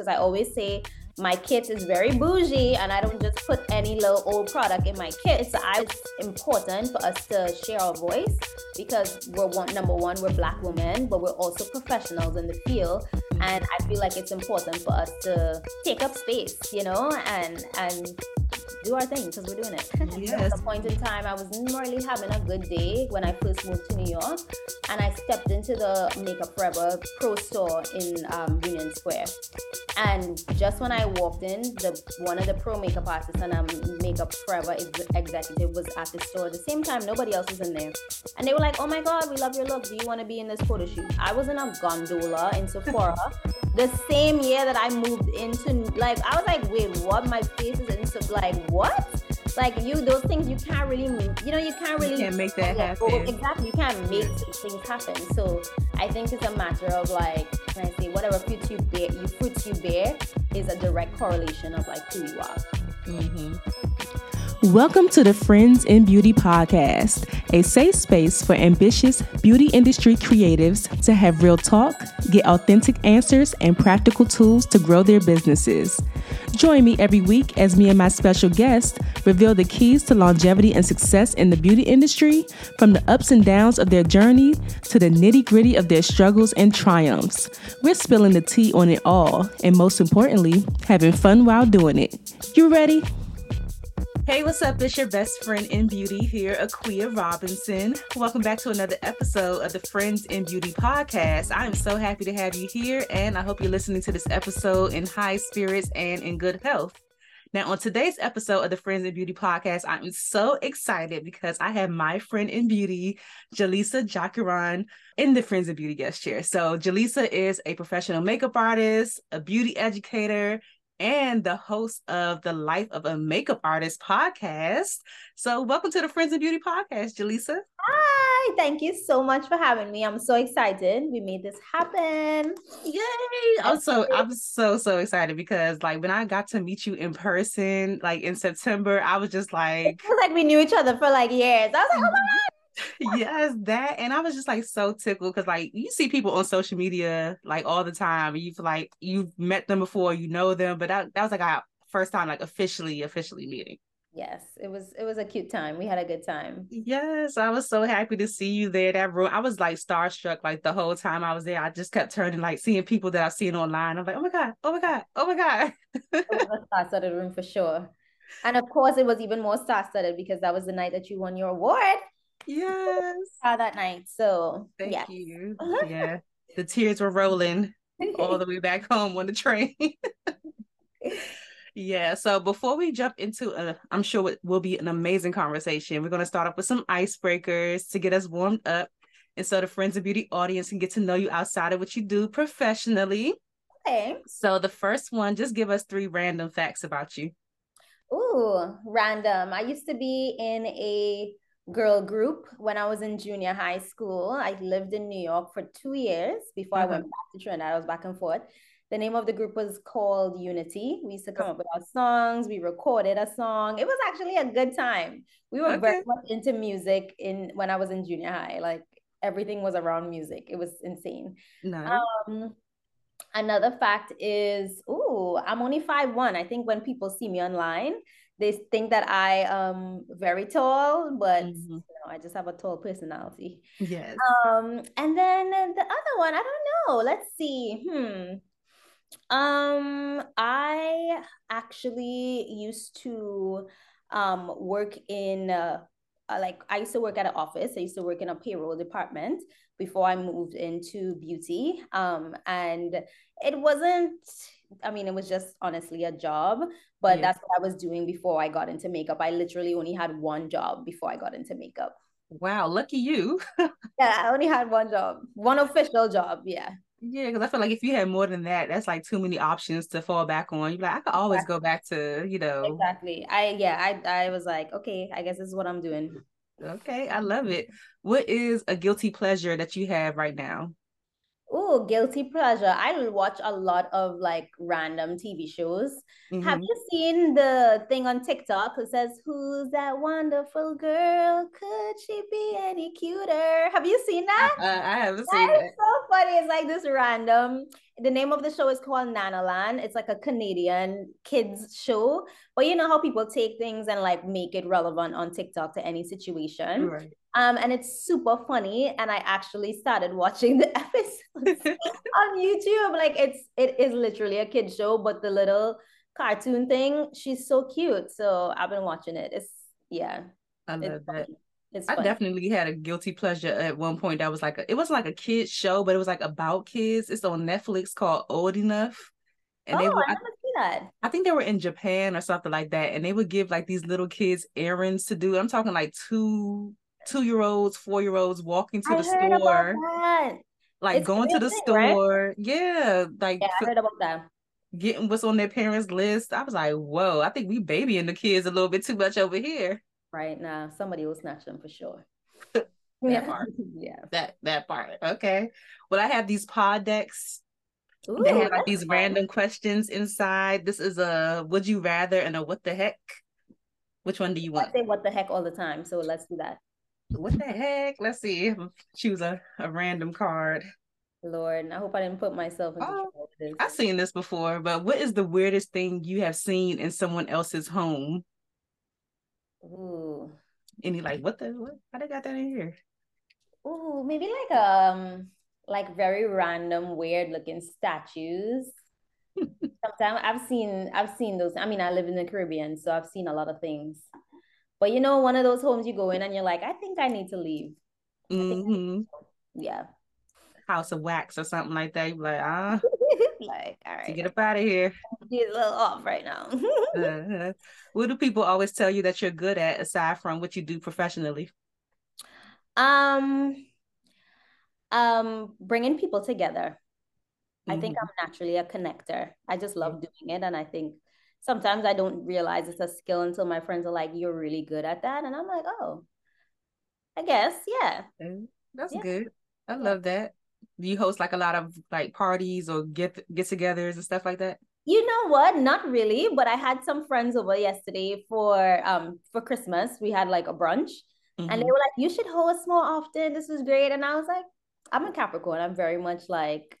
because I always say my kit is very bougie and I don't just put any little old product in my kit. So it's important for us to share our voice because we're one number one, we're black women, but we're also professionals in the field. And I feel like it's important for us to take up space, you know, and and do our thing because we're doing it. Yes. At a point in time, I was really having a good day when I first moved to New York, and I stepped into the Makeup Forever Pro store in um, Union Square. And just when I walked in, the one of the pro makeup artists and um, Makeup Forever executive was at the store at the same time. Nobody else was in there, and they were like, "Oh my God, we love your look. Do you want to be in this photo shoot?" I was in a gondola in Sephora the same year that I moved into. Like, I was like, "Wait, what? My face is in so like what?" Like you, those things you can't really, move, you know, you can't really you can't make that happen. exactly, you can't make things happen. So I think it's a matter of like, can I say, whatever fruits you bear, you fruits you bear, is a direct correlation of like who you are. Mm-hmm. Welcome to the Friends in Beauty podcast, a safe space for ambitious beauty industry creatives to have real talk, get authentic answers, and practical tools to grow their businesses. Join me every week as me and my special guest reveal the keys to longevity and success in the beauty industry, from the ups and downs of their journey to the nitty gritty of their struggles and triumphs. We're spilling the tea on it all, and most importantly, having fun while doing it. You ready? Hey, what's up? It's your best friend in beauty here, Aquia Robinson. Welcome back to another episode of the Friends in Beauty podcast. I am so happy to have you here, and I hope you're listening to this episode in high spirits and in good health. Now, on today's episode of the Friends in Beauty podcast, I'm so excited because I have my friend in beauty, Jaleesa Jaikaran, in the Friends in Beauty guest chair. So, Jaleesa is a professional makeup artist, a beauty educator, and the host of the Life of a Makeup Artist podcast. So, welcome to the Friends and Beauty podcast, Jaleesa. Hi, thank you so much for having me. I'm so excited. We made this happen. Yay! I'm so I'm so so excited because like when I got to meet you in person, like in September, I was just like, it like we knew each other for like years. I was like, oh my god yes, that. And I was just like so tickled because like you see people on social media like all the time. And you've like you've met them before, you know them, but that, that was like our first time like officially, officially meeting. Yes, it was it was a cute time. We had a good time. Yes, I was so happy to see you there. That room, I was like starstruck like the whole time I was there. I just kept turning like seeing people that I've seen online. I'm like, oh my god, oh my god, oh my god. it was a star-studded room for sure. And of course, it was even more star-studded because that was the night that you won your award. Yes. That night. So thank yes. you. Yeah. the tears were rolling all the way back home on the train. yeah. So before we jump into a, I'm sure it will be an amazing conversation. We're going to start off with some icebreakers to get us warmed up. And so the Friends of Beauty audience can get to know you outside of what you do professionally. Okay. So the first one, just give us three random facts about you. Ooh, random. I used to be in a girl group when I was in junior high school. I lived in New York for two years before I went mm-hmm. back to Trinidad. I was back and forth. The name of the group was called Unity. We used to come up with our songs. We recorded a song. It was actually a good time. We were okay. very much into music in when I was in junior high. Like everything was around music. It was insane. Nice. Um, another fact is, ooh, I'm only five one. I think when people see me online, they think that I am very tall, but mm-hmm. you know, I just have a tall personality. Yes. Um, and then the other one, I don't know. Let's see. Hmm. Um, I actually used to um work in uh, uh, like I used to work at an office. I used to work in a payroll department before I moved into beauty. Um, and it wasn't I mean, it was just honestly a job, but yeah. that's what I was doing before I got into makeup. I literally only had one job before I got into makeup. Wow, lucky you. yeah, I only had one job, one official job. Yeah. Yeah, because I feel like if you had more than that, that's like too many options to fall back on. You're like, I could always exactly. go back to, you know. Exactly. I yeah, I I was like, okay, I guess this is what I'm doing. Okay, I love it. What is a guilty pleasure that you have right now? Oh, guilty pleasure. I watch a lot of like random TV shows. Mm-hmm. Have you seen the thing on TikTok that says, Who's that wonderful girl? Could she be any cuter? Have you seen that? Uh, I haven't that seen it. It's so funny. It's like this random. The name of the show is called Nanalan'. It's like a Canadian kids show. But you know how people take things and like make it relevant on TikTok to any situation. Right. Um, and it's super funny. And I actually started watching the episodes on YouTube. Like it's it is literally a kid show, but the little cartoon thing, she's so cute. So I've been watching it. It's yeah. I love that. It's I definitely had a guilty pleasure at one point that was like a, it wasn't like a kids show, but it was like about kids. It's on Netflix called Old Enough. And oh, they were, I never see that. I think they were in Japan or something like that. And they would give like these little kids errands to do. I'm talking like two two year olds, four year olds walking to I the store. Like it's going to the thing, store. Right? Yeah. Like yeah, I heard about that. Getting what's on their parents' list. I was like, whoa, I think we babying the kids a little bit too much over here. Right now, somebody will snatch them for sure. that part. yeah. That that part. Okay. Well, I have these pod decks. Ooh, they have like these fun. random questions inside. This is a would you rather and a what the heck. Which one do you want? I say what the heck all the time. So let's do that what the heck? Let's see. Choose a, a random card. Lord, I hope I didn't put myself in oh, this. I've seen this before, but what is the weirdest thing you have seen in someone else's home? Ooh. Any like what the what? How they got that in here? Ooh, maybe like um like very random, weird looking statues. Sometimes I've seen I've seen those. I mean, I live in the Caribbean, so I've seen a lot of things. But you know, one of those homes you go in and you're like, I think I need to leave. Mm-hmm. Yeah. House of wax or something like that. You're like, ah. like, all right. To get up out of here. Get a little off right now. uh-huh. What do people always tell you that you're good at aside from what you do professionally? Um, um, bringing people together. Mm-hmm. I think mm-hmm. I'm naturally a connector. I just love doing it, and I think sometimes I don't realize it's a skill until my friends are like, "You're really good at that," and I'm like, "Oh, I guess, yeah." That's yeah. good. I love that. Do you host like a lot of like parties or get get-togethers and stuff like that? You know what? Not really, but I had some friends over yesterday for um for Christmas. We had like a brunch, mm-hmm. and they mm-hmm. were like, "You should host more often. This was great." And I was like, "I'm a Capricorn. I'm very much like."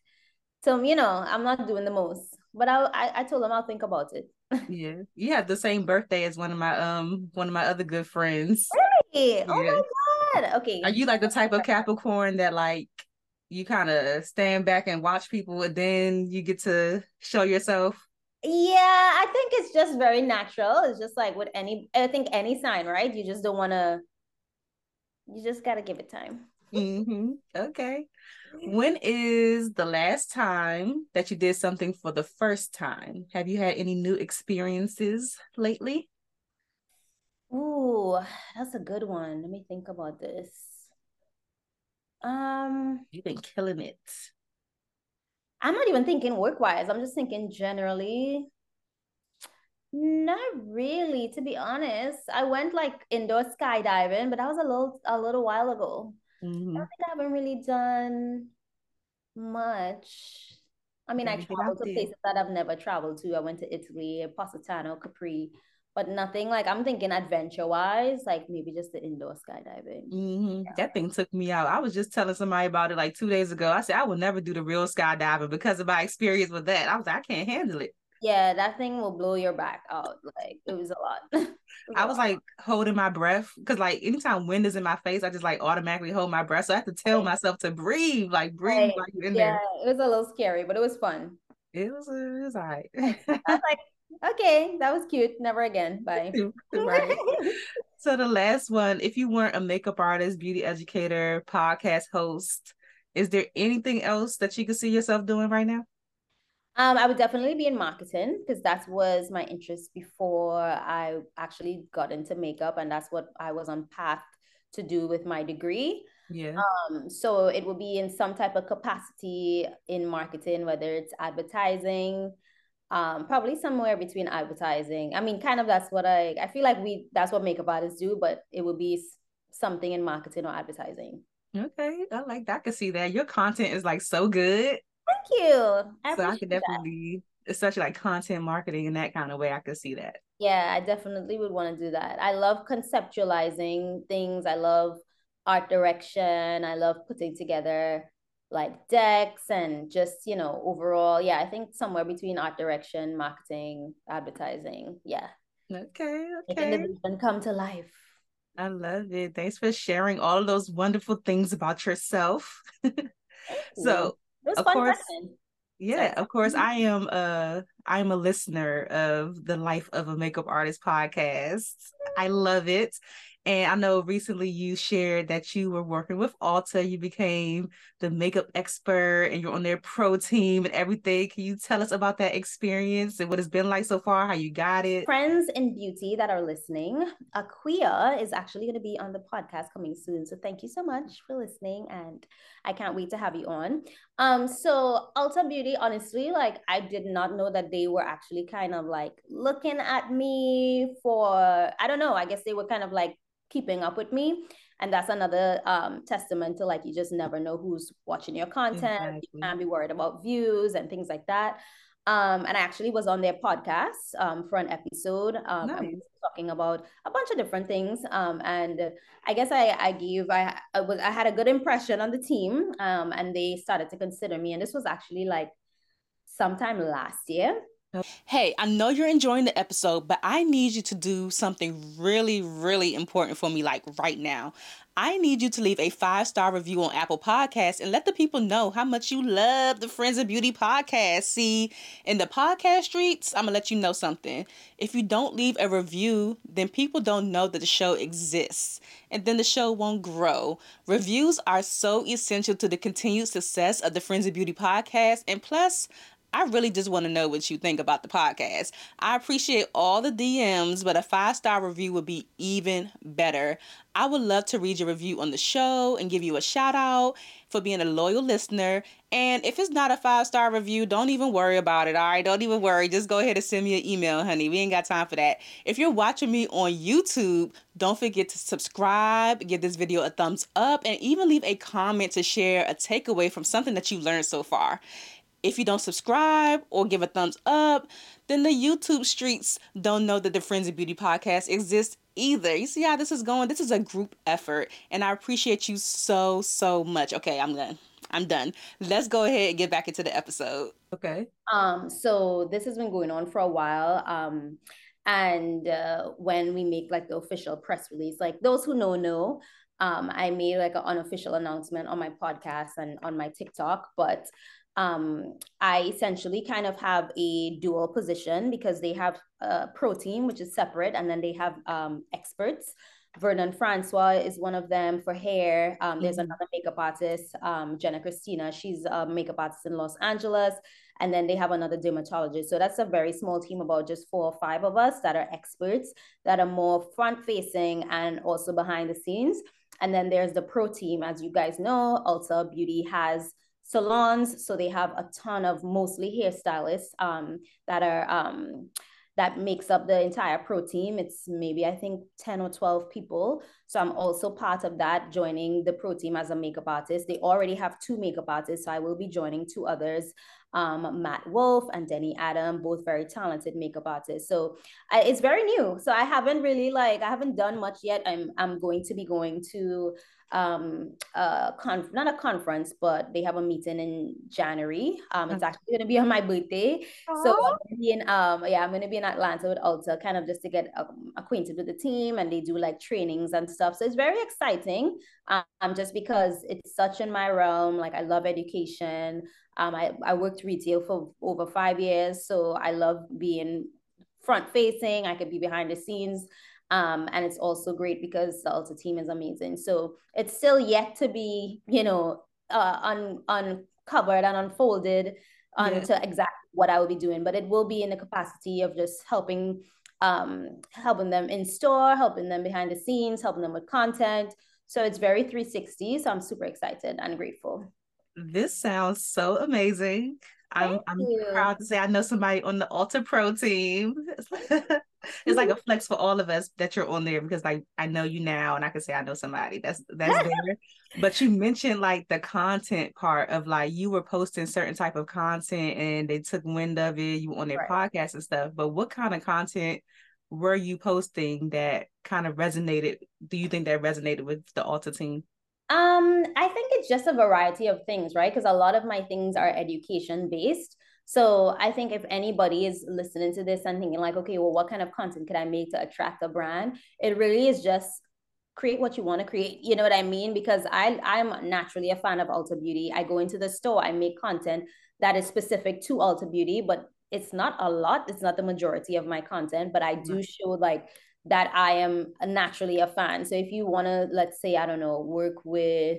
So you know, I'm not doing the most, but I I, I told them I'll think about it yeah, you have the same birthday as one of my um one of my other good friends. Really? Yeah. Oh my god. Okay. Are you like the type of Capricorn that like you kind of stand back and watch people and then you get to show yourself? Yeah, I think it's just very natural. It's just like with any I think any sign, right? You just don't want to you just got to give it time. Mm-hmm. Okay. When is the last time that you did something for the first time? Have you had any new experiences lately? Ooh, that's a good one. Let me think about this. Um, you've been killing it. I'm not even thinking work wise. I'm just thinking generally. Not really, to be honest. I went like indoor skydiving, but that was a little a little while ago. Mm-hmm. I think I haven't really done much. I mean, I traveled to places that I've never traveled to. I went to Italy, Positano, Capri, but nothing like I'm thinking adventure wise, like maybe just the indoor skydiving. Mm-hmm. Yeah. That thing took me out. I was just telling somebody about it like two days ago. I said I will never do the real skydiving because of my experience with that. I was like, I can't handle it. Yeah, that thing will blow your back out. Like it was a lot. was I was like holding my breath because like anytime wind is in my face, I just like automatically hold my breath. So I have to tell myself to breathe, like breathe right. while you're in yeah, there. it was a little scary, but it was fun. It was, it was all right. I was like, okay, that was cute. Never again. Bye. right. so the last one, if you weren't a makeup artist, beauty educator, podcast host, is there anything else that you could see yourself doing right now? Um, I would definitely be in marketing because that was my interest before I actually got into makeup, and that's what I was on path to do with my degree. Yeah. Um, so it will be in some type of capacity in marketing, whether it's advertising, um, probably somewhere between advertising. I mean, kind of that's what I I feel like we that's what makeup artists do, but it would be something in marketing or advertising. Okay, I like that. I can see that your content is like so good. Thank you. I so I could definitely, that. especially like content marketing in that kind of way, I could see that. Yeah, I definitely would want to do that. I love conceptualizing things. I love art direction. I love putting together like decks and just you know overall yeah i think somewhere between art direction marketing advertising yeah okay okay vision come to life i love it thanks for sharing all of those wonderful things about yourself so of course yeah of course mm-hmm. i am a i'm a listener of the life of a makeup artist podcast i love it and I know recently you shared that you were working with Ulta. You became the makeup expert and you're on their pro team and everything. Can you tell us about that experience and what it's been like so far, how you got it? Friends in beauty that are listening, Aquia is actually going to be on the podcast coming soon. So thank you so much for listening. And I can't wait to have you on. Um, so Ulta Beauty, honestly, like I did not know that they were actually kind of like looking at me for, I don't know, I guess they were kind of like keeping up with me. And that's another um, testament to like you just never know who's watching your content. Exactly. you can't be worried about views and things like that um, and I actually was on their podcast um, for an episode um, nice. talking about a bunch of different things. Um, and I guess I, I gave I, I was I had a good impression on the team, um, and they started to consider me. And this was actually like sometime last year. Hey, I know you're enjoying the episode, but I need you to do something really, really important for me, like right now. I need you to leave a five star review on Apple Podcasts and let the people know how much you love the Friends of Beauty podcast. See, in the podcast streets, I'm gonna let you know something. If you don't leave a review, then people don't know that the show exists, and then the show won't grow. Reviews are so essential to the continued success of the Friends of Beauty podcast, and plus, I really just want to know what you think about the podcast. I appreciate all the DMs, but a five star review would be even better. I would love to read your review on the show and give you a shout out for being a loyal listener. And if it's not a five star review, don't even worry about it. All right, don't even worry. Just go ahead and send me an email, honey. We ain't got time for that. If you're watching me on YouTube, don't forget to subscribe, give this video a thumbs up, and even leave a comment to share a takeaway from something that you learned so far. If you don't subscribe or give a thumbs up, then the YouTube streets don't know that the Friends of Beauty podcast exists either. You see how this is going? This is a group effort, and I appreciate you so, so much. Okay, I'm done. I'm done. Let's go ahead and get back into the episode. Okay. Um, so this has been going on for a while. Um, and uh, when we make like the official press release, like those who know know, um, I made like an unofficial announcement on my podcast and on my TikTok, but um, I essentially kind of have a dual position because they have a pro team, which is separate, and then they have um, experts. Vernon Francois is one of them for hair. Um, there's mm-hmm. another makeup artist, um, Jenna Kristina. She's a makeup artist in Los Angeles. And then they have another dermatologist. So that's a very small team, about just four or five of us that are experts that are more front facing and also behind the scenes. And then there's the pro team. As you guys know, Ulta Beauty has salons. So they have a ton of mostly hairstylists um, that are um, that makes up the entire pro team. It's maybe I think 10 or 12 people. So I'm also part of that, joining the pro team as a makeup artist. They already have two makeup artists, so I will be joining two others. Um, Matt Wolf and Denny Adam, both very talented makeup artists. So I, it's very new. So I haven't really like I haven't done much yet. I'm I'm going to be going to um uh con- not a conference but they have a meeting in january um it's actually going to be on my birthday Aww. so i'm gonna be in um yeah i'm going to be in atlanta with ulta kind of just to get um, acquainted with the team and they do like trainings and stuff so it's very exciting um just because it's such in my realm like i love education um i, I worked retail for over five years so i love being front facing i could be behind the scenes um, and it's also great because the Ulta team is amazing. So it's still yet to be, you know, uh, un- uncovered and unfolded onto yeah. exactly what I will be doing, but it will be in the capacity of just helping um, helping them in store, helping them behind the scenes, helping them with content. So it's very 360. So I'm super excited and grateful. This sounds so amazing. I'm, I'm proud to say I know somebody on the Ulta Pro team. it's mm-hmm. like a flex for all of us that you're on there because like I know you now and I can say I know somebody that's that's there. But you mentioned like the content part of like you were posting certain type of content and they took wind of it, you on their right. podcast and stuff. But what kind of content were you posting that kind of resonated? Do you think that resonated with the Ulta team? Um, I think it's just a variety of things, right? Because a lot of my things are education based. So I think if anybody is listening to this and thinking like, okay, well, what kind of content could I make to attract a brand? It really is just create what you want to create. You know what I mean? Because I I'm naturally a fan of Ulta Beauty. I go into the store, I make content that is specific to Ulta Beauty, but it's not a lot. It's not the majority of my content, but I do show like that I am naturally a fan. So if you want to, let's say, I don't know, work with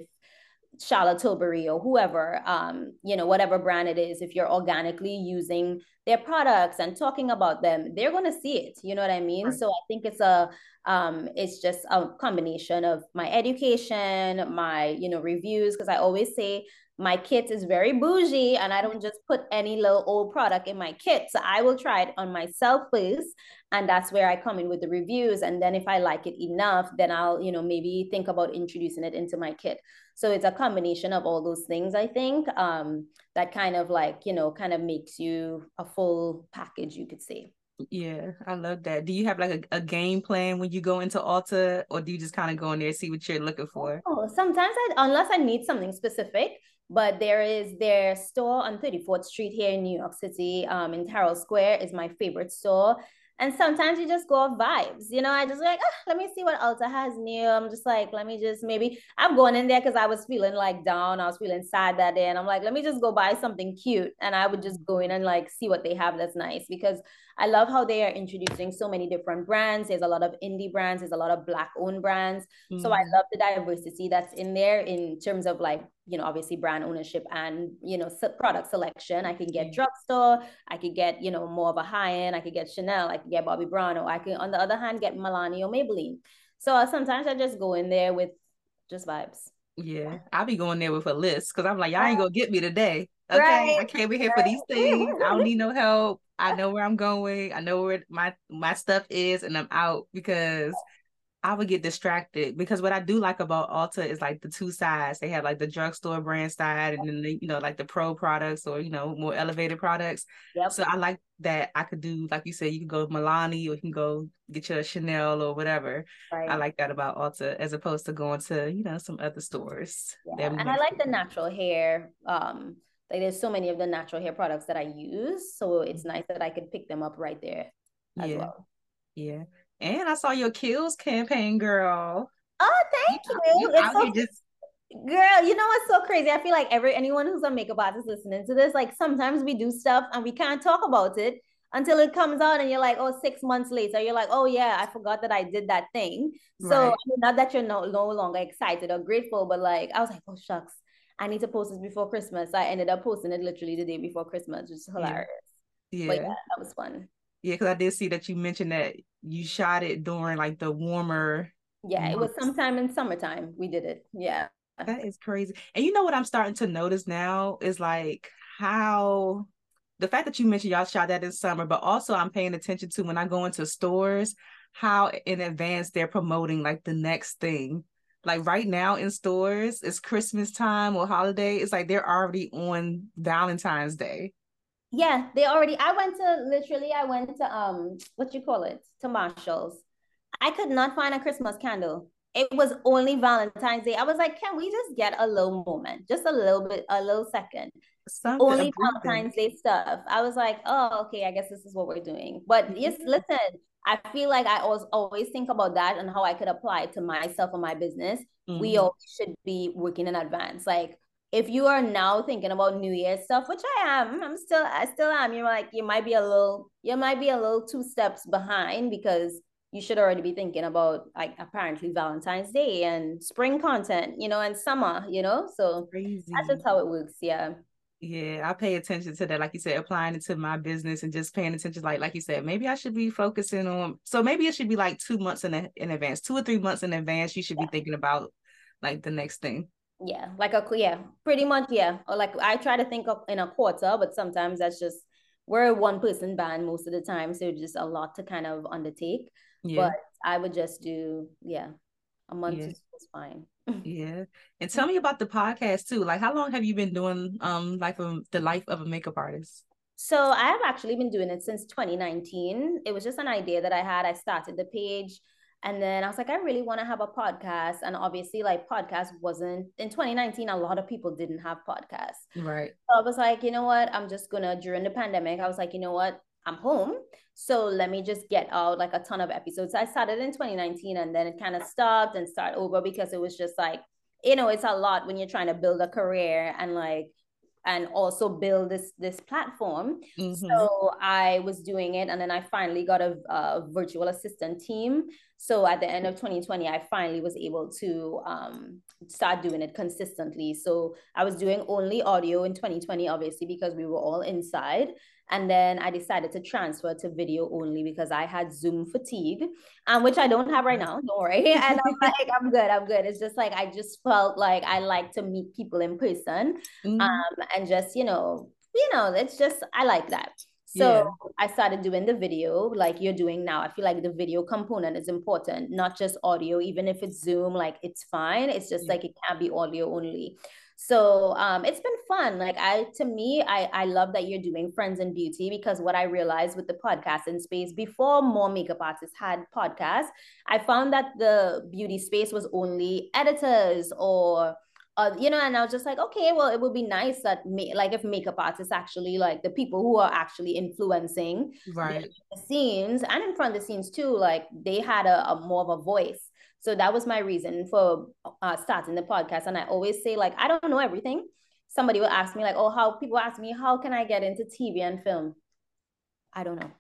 Charlotte Tilbury or whoever, um, you know, whatever brand it is, if you're organically using their products and talking about them, they're going to see it. You know what I mean? Right. So I think it's a, um, it's just a combination of my education, my, you know, reviews, because I always say my kit is very bougie and I don't just put any little old product in my kit. So I will try it on myself first. And that's where I come in with the reviews. And then if I like it enough, then I'll, you know, maybe think about introducing it into my kit. So it's a combination of all those things, I think, um, that kind of like, you know, kind of makes you a full package, you could say. Yeah, I love that. Do you have like a, a game plan when you go into Ulta, or do you just kind of go in there see what you're looking for? Oh, sometimes I, unless I need something specific, but there is their store on 34th Street here in New York City, um, in Herald Square is my favorite store. And sometimes you just go off vibes, you know. I just like, ah, let me see what Ulta has new. I'm just like, let me just maybe I'm going in there because I was feeling like down. I was feeling sad that day, and I'm like, let me just go buy something cute. And I would just go in and like see what they have that's nice because I love how they are introducing so many different brands. There's a lot of indie brands, there's a lot of black owned brands. Mm-hmm. So I mm-hmm. love the diversity that's in there in terms of like, you know, obviously brand ownership and, you know, product selection. I can get drugstore, I could get, you know, more of a high end, I could get Chanel, I could get Bobbi Brown, or I can, on the other hand, get Milani or Maybelline. So uh, sometimes I just go in there with just vibes. Yeah, I'll be going there with a list because I'm like, y'all ain't gonna get me today. Okay, right. I came here right. for these things. I don't need no help. I know where I'm going. I know where my my stuff is, and I'm out because I would get distracted. Because what I do like about Ulta is like the two sides. They have like the drugstore brand side, and then the, you know like the pro products or you know more elevated products. Yep. So I like that I could do like you said, you can go Milani or you can go get your Chanel or whatever. Right. I like that about Ulta as opposed to going to you know some other stores. Yeah. and I like the natural hair. Um, like there's so many of the natural hair products that I use. So it's mm-hmm. nice that I could pick them up right there as yeah. well. Yeah. And I saw your Kills campaign, girl. Oh, thank you. you it's so, just... Girl, you know what's so crazy? I feel like every anyone who's a makeup artist listening to this, like sometimes we do stuff and we can't talk about it until it comes out and you're like, oh, six months later, you're like, oh yeah, I forgot that I did that thing. So right. I mean, not that you're no, no longer excited or grateful, but like I was like, oh shucks, I need to post this before Christmas. I ended up posting it literally the day before Christmas, which is hilarious. Yeah, but yeah that was fun. Yeah, because I did see that you mentioned that you shot it during like the warmer. Yeah, months. it was sometime in summertime. We did it. Yeah. That is crazy. And you know what I'm starting to notice now is like how the fact that you mentioned y'all shot that in summer, but also I'm paying attention to when I go into stores, how in advance they're promoting like the next thing like right now in stores, it's Christmas time or holiday. It's like they're already on Valentine's Day. Yeah, they already. I went to literally. I went to um, what you call it, to Marshalls. I could not find a Christmas candle. It was only Valentine's Day. I was like, can we just get a little moment, just a little bit, a little second? Something only Valentine's Day stuff. I was like, oh, okay, I guess this is what we're doing. But yes, listen, I feel like I always always think about that and how I could apply it to myself and my business. Mm-hmm. We all should be working in advance. Like if you are now thinking about New Year stuff, which I am, I'm still I still am. You're like you might be a little you might be a little two steps behind because you should already be thinking about like apparently Valentine's Day and spring content, you know, and summer, you know. So Crazy. that's just how it works. Yeah yeah i pay attention to that like you said applying it to my business and just paying attention like like you said maybe i should be focusing on so maybe it should be like two months in, a, in advance two or three months in advance you should yeah. be thinking about like the next thing yeah like a yeah pretty much yeah or like i try to think of in a quarter but sometimes that's just we're a one person band most of the time, so just a lot to kind of undertake. Yeah. But I would just do yeah, a month yeah. is fine. Yeah, and tell me about the podcast too. Like, how long have you been doing um life of the life of a makeup artist? So I have actually been doing it since 2019. It was just an idea that I had. I started the page and then I was like, I really want to have a podcast. And obviously, like podcast wasn't in 2019, a lot of people didn't have podcasts. Right. So I was like, you know what? I'm just gonna during the pandemic, I was like, you know what? I'm home. So let me just get out like a ton of episodes. I started in 2019 and then it kind of stopped and start over because it was just like, you know, it's a lot when you're trying to build a career and like and also build this this platform mm-hmm. so i was doing it and then i finally got a, a, virtual assistant team so at the end of 2020 i finally was able to um, start doing it consistently so i was doing only audio in 2020 obviously because we were all inside and then I decided to transfer to video only because I had Zoom fatigue, um, which I don't have right now. Don't worry. And I'm like, I'm good. I'm good. It's just like I just felt like I like to meet people in person, mm-hmm. um, and just you know, you know, it's just I like that. So yeah. I started doing the video like you're doing now. I feel like the video component is important, not just audio. Even if it's Zoom, like it's fine. It's just yeah. like it can't be audio only. So um, it's been fun. Like I, to me, I, I love that you're doing Friends in Beauty because what I realized with the podcasting space before more makeup artists had podcasts, I found that the beauty space was only editors or uh, you know, and I was just like, okay, well, it would be nice that me, like if makeup artists actually like the people who are actually influencing right the scenes and in front of the scenes too, like they had a, a more of a voice. So that was my reason for uh, starting the podcast. And I always say, like, I don't know everything. Somebody will ask me, like, oh, how people ask me, how can I get into TV and film? I don't know.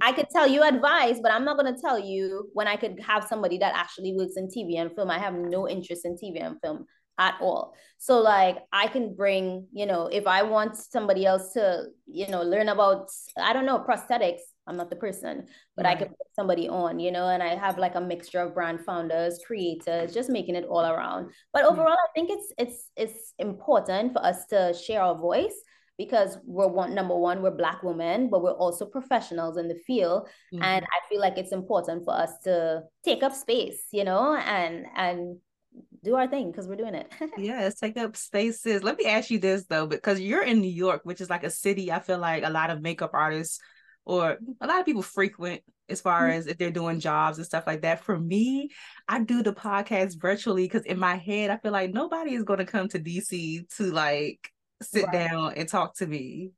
I could tell you advice, but I'm not going to tell you when I could have somebody that actually works in TV and film. I have no interest in TV and film at all. So like I can bring, you know, if I want somebody else to, you know, learn about, I don't know, prosthetics, I'm not the person, but right. I can put somebody on, you know, and I have like a mixture of brand founders, creators, just making it all around. But overall, mm-hmm. I think it's it's it's important for us to share our voice because we're one number one, we're black women, but we're also professionals in the field. Mm-hmm. And I feel like it's important for us to take up space, you know, and and do our thing because we're doing it. yes, take up spaces. Let me ask you this though, because you're in New York, which is like a city I feel like a lot of makeup artists or a lot of people frequent as far mm-hmm. as if they're doing jobs and stuff like that. For me, I do the podcast virtually because in my head, I feel like nobody is going to come to DC to like sit right. down and talk to me.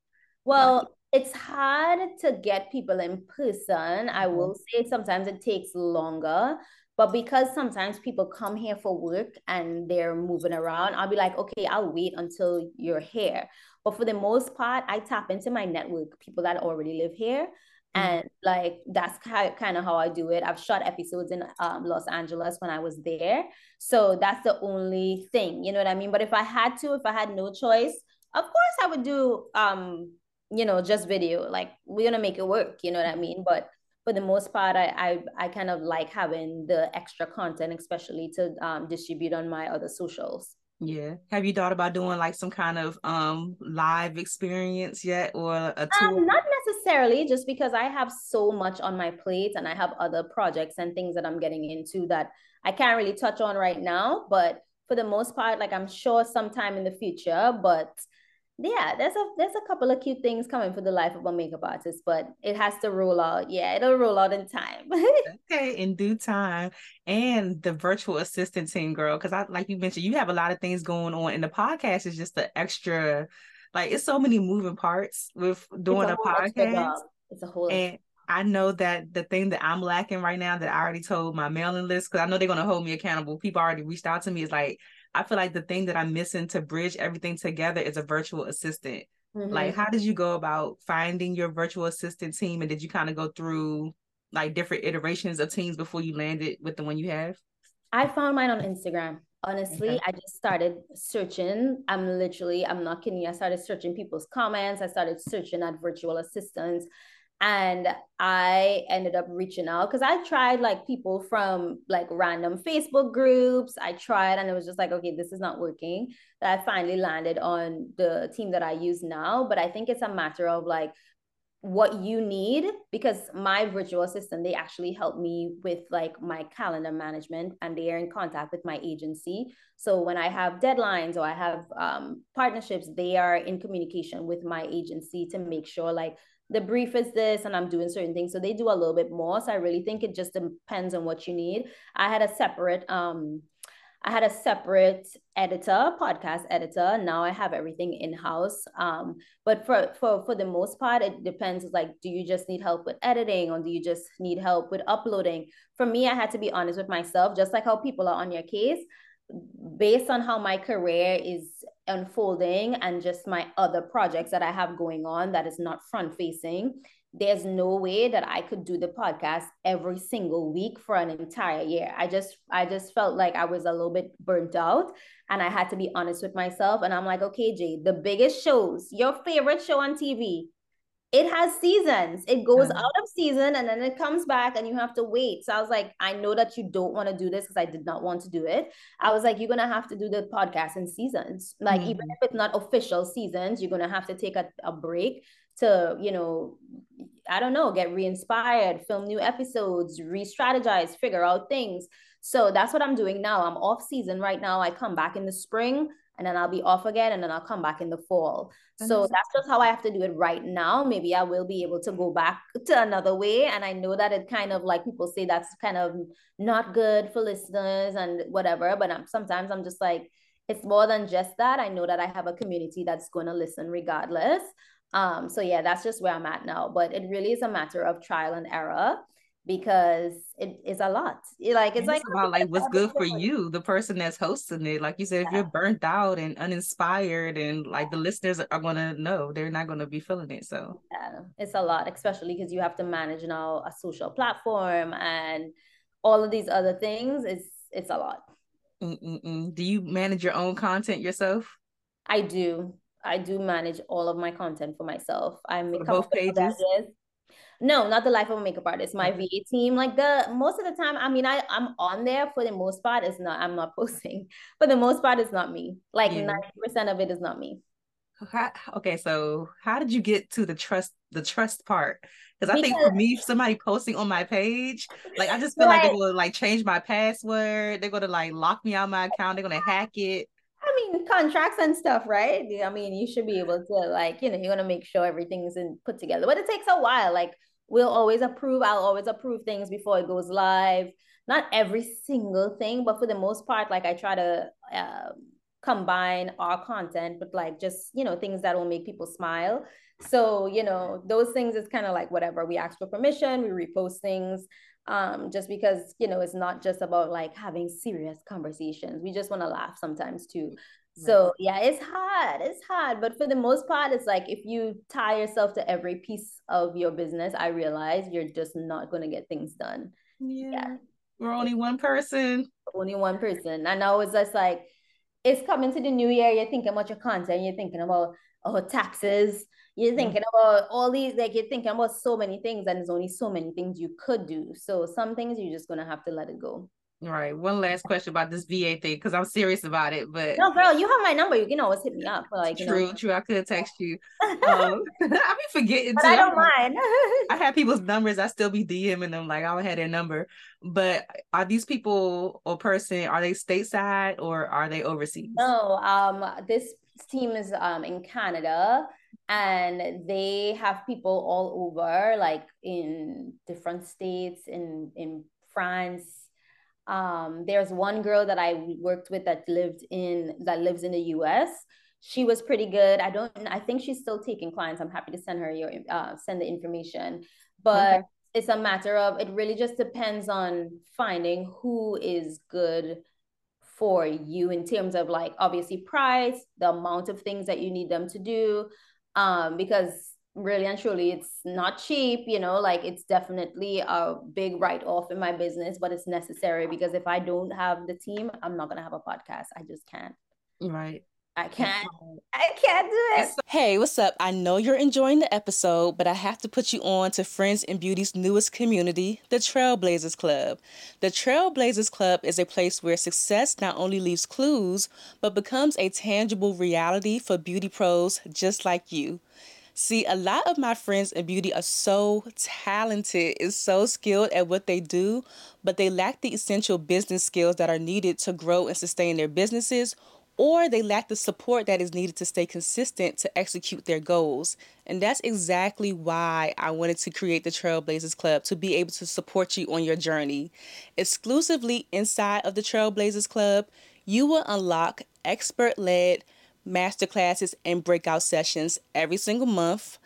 Well, like, it's hard to get people in person. I mm-hmm. will say sometimes it takes longer. But because sometimes people come here for work and they're moving around, I'll be like, okay, I'll wait until you're here. But for the most part, I tap into my network, people that already live here. Mm-hmm. And like that's kind of how I do it. I've shot episodes in um, Los Angeles when I was there. So that's the only thing, you know what I mean? But if I had to, if I had no choice, of course I would do um, you know, just video. Like we're gonna make it work, you know what I mean? But for the most part, I I, I kind of like having the extra content, especially to um, distribute on my other socials. Yeah. Have you thought about doing like some kind of um live experience yet or a tour? Um, not necessarily, just because I have so much on my plate and I have other projects and things that I'm getting into that I can't really touch on right now. But for the most part, like I'm sure sometime in the future, but yeah, there's a there's a couple of cute things coming for the life of a makeup artist, but it has to roll out. Yeah, it'll roll out in time. okay, in due time. And the virtual assistant team, girl, because I like you mentioned, you have a lot of things going on, and the podcast is just the extra. Like it's so many moving parts with doing a, a podcast. It's a whole. And I know that the thing that I'm lacking right now that I already told my mailing list because I know they're gonna hold me accountable. People already reached out to me. Is like I feel like the thing that I'm missing to bridge everything together is a virtual assistant. Mm-hmm. Like, how did you go about finding your virtual assistant team? And did you kind of go through like different iterations of teams before you landed with the one you have? I found mine on Instagram. Honestly, okay. I just started searching. I'm literally, I'm not kidding you. I started searching people's comments. I started searching at virtual assistants and i ended up reaching out because i tried like people from like random facebook groups. I tried and it was just like okay this is not working. That i finally landed on the team that i use now. But i think it's a matter of like what you need because my virtual assistant they actually help me with like my calendar management and they are in contact with my agency. So when i have deadlines or i have um, partnerships they are in communication with my agency to make sure like the brief is this and i'm doing certain things so they do a little bit more so i really think it just depends on what you need i had a separate um I had a separate editor, podcast editor. Now I have everything in house. Um, but for for for the most part, it depends. Like, do you just need help with editing, or do you just need help with uploading? For me, I had to be honest with myself, just like how people are on your case, based on how my career is unfolding and just my other projects that I have going on that is not front facing there's no way that I could do the podcast every single week for an entire year. I just I just felt like I was a little bit burnt out and I had to be honest with myself and I'm like, "Okay, Jay, the biggest shows, your favorite show on TV, it has seasons. It goes mm-hmm. out of season and then it comes back and you have to wait. So I was like, I know that you don't want to do this because I did not want to do it. I was like, you're gonna have to do the podcast in seasons. Like mm-hmm. even if it's not official seasons, you're gonna have to take a, a break to, you know, I don't know, get re-inspired, film new episodes, re-strategize, figure out things. So that's what I'm doing now. I'm off season right now. I come back in the spring and then I'll be off again and then I'll come back in the fall. So that's just how I have to do it right now. Maybe I will be able to go back to another way. And I know that it kind of like people say that's kind of not good for listeners and whatever. But I'm, sometimes I'm just like, it's more than just that. I know that I have a community that's going to listen regardless. Um, so yeah, that's just where I'm at now. But it really is a matter of trial and error because it is a lot. Like it's, it's like about like what's good for you, the person that's hosting it. Like you said, yeah. if you're burnt out and uninspired, and like the listeners are gonna know, they're not gonna be feeling it. So yeah, it's a lot, especially because you have to manage now a social platform and all of these other things. It's it's a lot. Mm-mm-mm. Do you manage your own content yourself? I do. I do manage all of my content for myself. I'm both pages. No, not the life of a makeup artist. My mm-hmm. VA team, like the most of the time, I mean, I I'm on there for the most part. It's not. I'm not posting. For the most part, it's not me. Like ninety percent of it is not me. okay, so how did you get to the trust the trust part? Because I think for me, somebody posting on my page, like I just feel right. like they're gonna like change my password. They're gonna like lock me out my account. They're gonna hack it. I mean, contracts and stuff, right? I mean, you should be able to like, you know, you want to make sure everything's in put together, but it takes a while. Like, we'll always approve. I'll always approve things before it goes live. Not every single thing, but for the most part, like I try to uh, combine our content with like just you know things that will make people smile. So you know those things is kind of like whatever. We ask for permission, we repost things um, just because you know it's not just about like having serious conversations. We just want to laugh sometimes too. So yeah, it's hard. It's hard, but for the most part, it's like if you tie yourself to every piece of your business, I realize you're just not going to get things done. Yeah. yeah. We're only one person. Only one person. And I was just like it's coming to the new year. You're thinking about your content. You're thinking about oh taxes you're thinking about all these like you're thinking about so many things and there's only so many things you could do so some things you're just gonna have to let it go right. One last question about this va thing because i'm serious about it but no girl you have my number. You can always hit me up like true know. true i could text you. Um, i be forgetting but too. i don't mind. I have people's numbers. I still be dming them like i had their number. But are these people or person are they stateside or are they overseas? No um this team is um in canada and they have people all over like in different states in in france um, there's one girl that i worked with that lived in that lives in the us she was pretty good. I don't i think she's still taking clients. I'm happy to send her your uh, send the information. But okay. it's a matter of it really just depends on finding who is good for you in terms of like obviously price the amount of things that you need them to do um, because really and truly it's not cheap you know like it's definitely a big write-off in my business but it's necessary because if i don't have the team i'm not gonna have a podcast i just can't right I can't. I can't do it. Hey, what's up? I know you're enjoying the episode, but I have to put you on to Friends in Beauty's newest community, the Trailblazers Club. The Trailblazers Club is a place where success not only leaves clues, but becomes a tangible reality for beauty pros just like you. See, a lot of my friends in beauty are so talented and so skilled at what they do, but they lack the essential business skills that are needed to grow and sustain their businesses, or they lack the support that is needed to stay consistent to execute their goals. And that's exactly why I wanted to create the Trailblazers Club to be able to support you on your journey. Exclusively inside of the Trailblazers Club, you will unlock expert led masterclasses and breakout sessions every single month,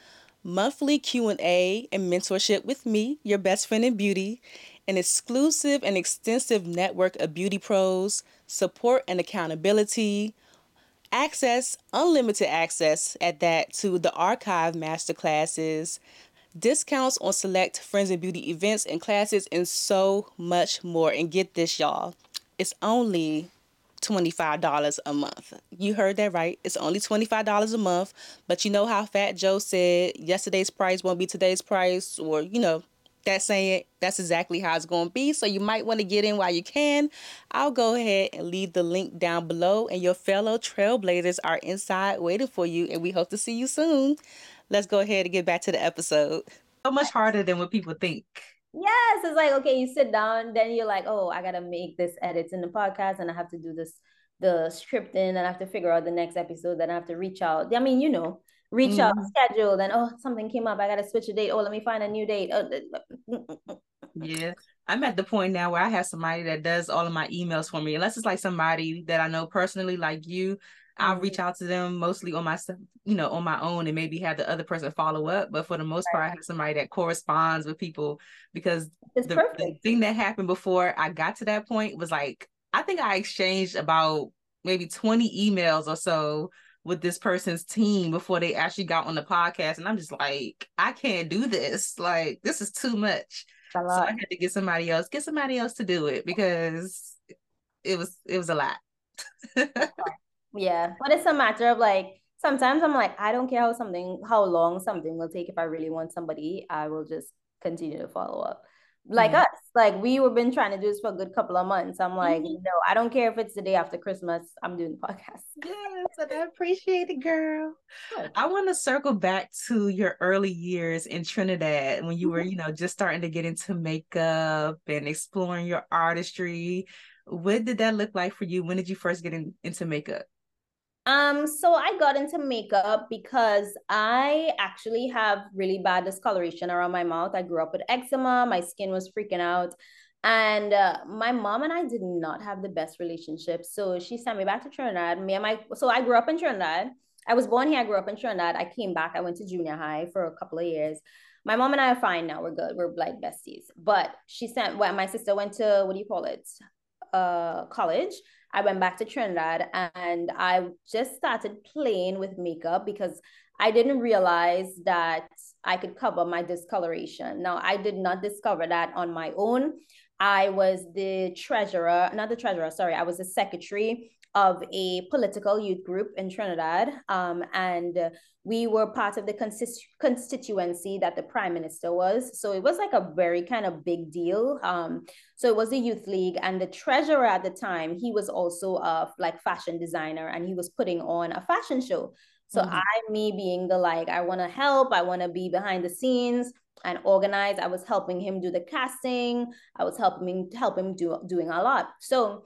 monthly Q&A and mentorship with me, your best friend in beauty, an exclusive and extensive network of beauty pros, support and accountability, access, unlimited access at that to the archive masterclasses, discounts on select friends and beauty events and classes, and so much more. And get this, y'all, it's only $25 a month. You heard that right. It's only $25 a month. But you know how Fat Joe said yesterday's price won't be today's price, or, you know, that saying, that's exactly how it's going to be. So you might want to get in while you can. I'll go ahead and leave the link down below, and your fellow trailblazers are inside waiting for you, and we hope to see you soon. Let's go ahead and get back to the episode. So much harder than what people think. Yes, it's like okay, you sit down, then you're like, oh, I gotta make this edits in the podcast, and I have to do this the scripting, and I have to figure out the next episode. Then I have to reach out. I mean, you know, reach mm-hmm. out, schedule. Then oh, something came up. I gotta switch a date. Oh, let me find a new date. Oh, yeah. I'm at the point now where I have somebody that does all of my emails for me. Unless it's like somebody that I know personally, like you, I'll mm-hmm. reach out to them mostly on my you know, on my own and maybe have the other person follow up. But for the most right. part, I have somebody that corresponds with people because the, the, thing that happened before I got to that point was like, I think I exchanged about maybe 20 emails or so with this person's team before they actually got on the podcast. And I'm just like, I can't do this. Like, this is too much. So I had to get somebody else, get somebody else to do it because it was it was a lot. Yeah, but it's a matter of like sometimes I'm like I don't care how something how long something will take if I really want somebody I will just continue to follow up. Like mm-hmm. us, like we have been trying to do this for a good couple of months. I'm like, mm-hmm. no, I don't care if it's the day after Christmas. I'm doing the podcast. Yes, and I appreciate it, girl. I want to circle back to your early years in Trinidad when you were, mm-hmm. you know, just starting to get into makeup and exploring your artistry. What did that look like for you? When did you first get in, into makeup? Um, so I got into makeup because I actually have really bad discoloration around my mouth. I grew up with eczema, my skin was freaking out. And uh, my mom and I did not have the best relationship. So she sent me back to Trinidad. Me and my so I grew up in Trinidad. I was born here, I grew up in Trinidad. I came back, I went to junior high for a couple of years. My mom and I are fine now. We're good. We're like besties. But she sent well, my sister went to what do you call it? Uh college I went back to Trinidad and I just started playing with makeup because I didn't realize that I could cover my discoloration. Now, I did not discover that on my own. I was the treasurer, not the treasurer, sorry, I was the secretary of a political youth group in Trinidad. Um, and we were part of the consist- constituency that the prime minister was. So it was like a very kind of big deal. Um, so it was the youth league and the treasurer at the time, he was also a like fashion designer and he was putting on a fashion show. So mm-hmm. I, me being the like, I want to help, I want to be behind the scenes and organize. I was helping him do the casting. I was helping help him do doing a lot. So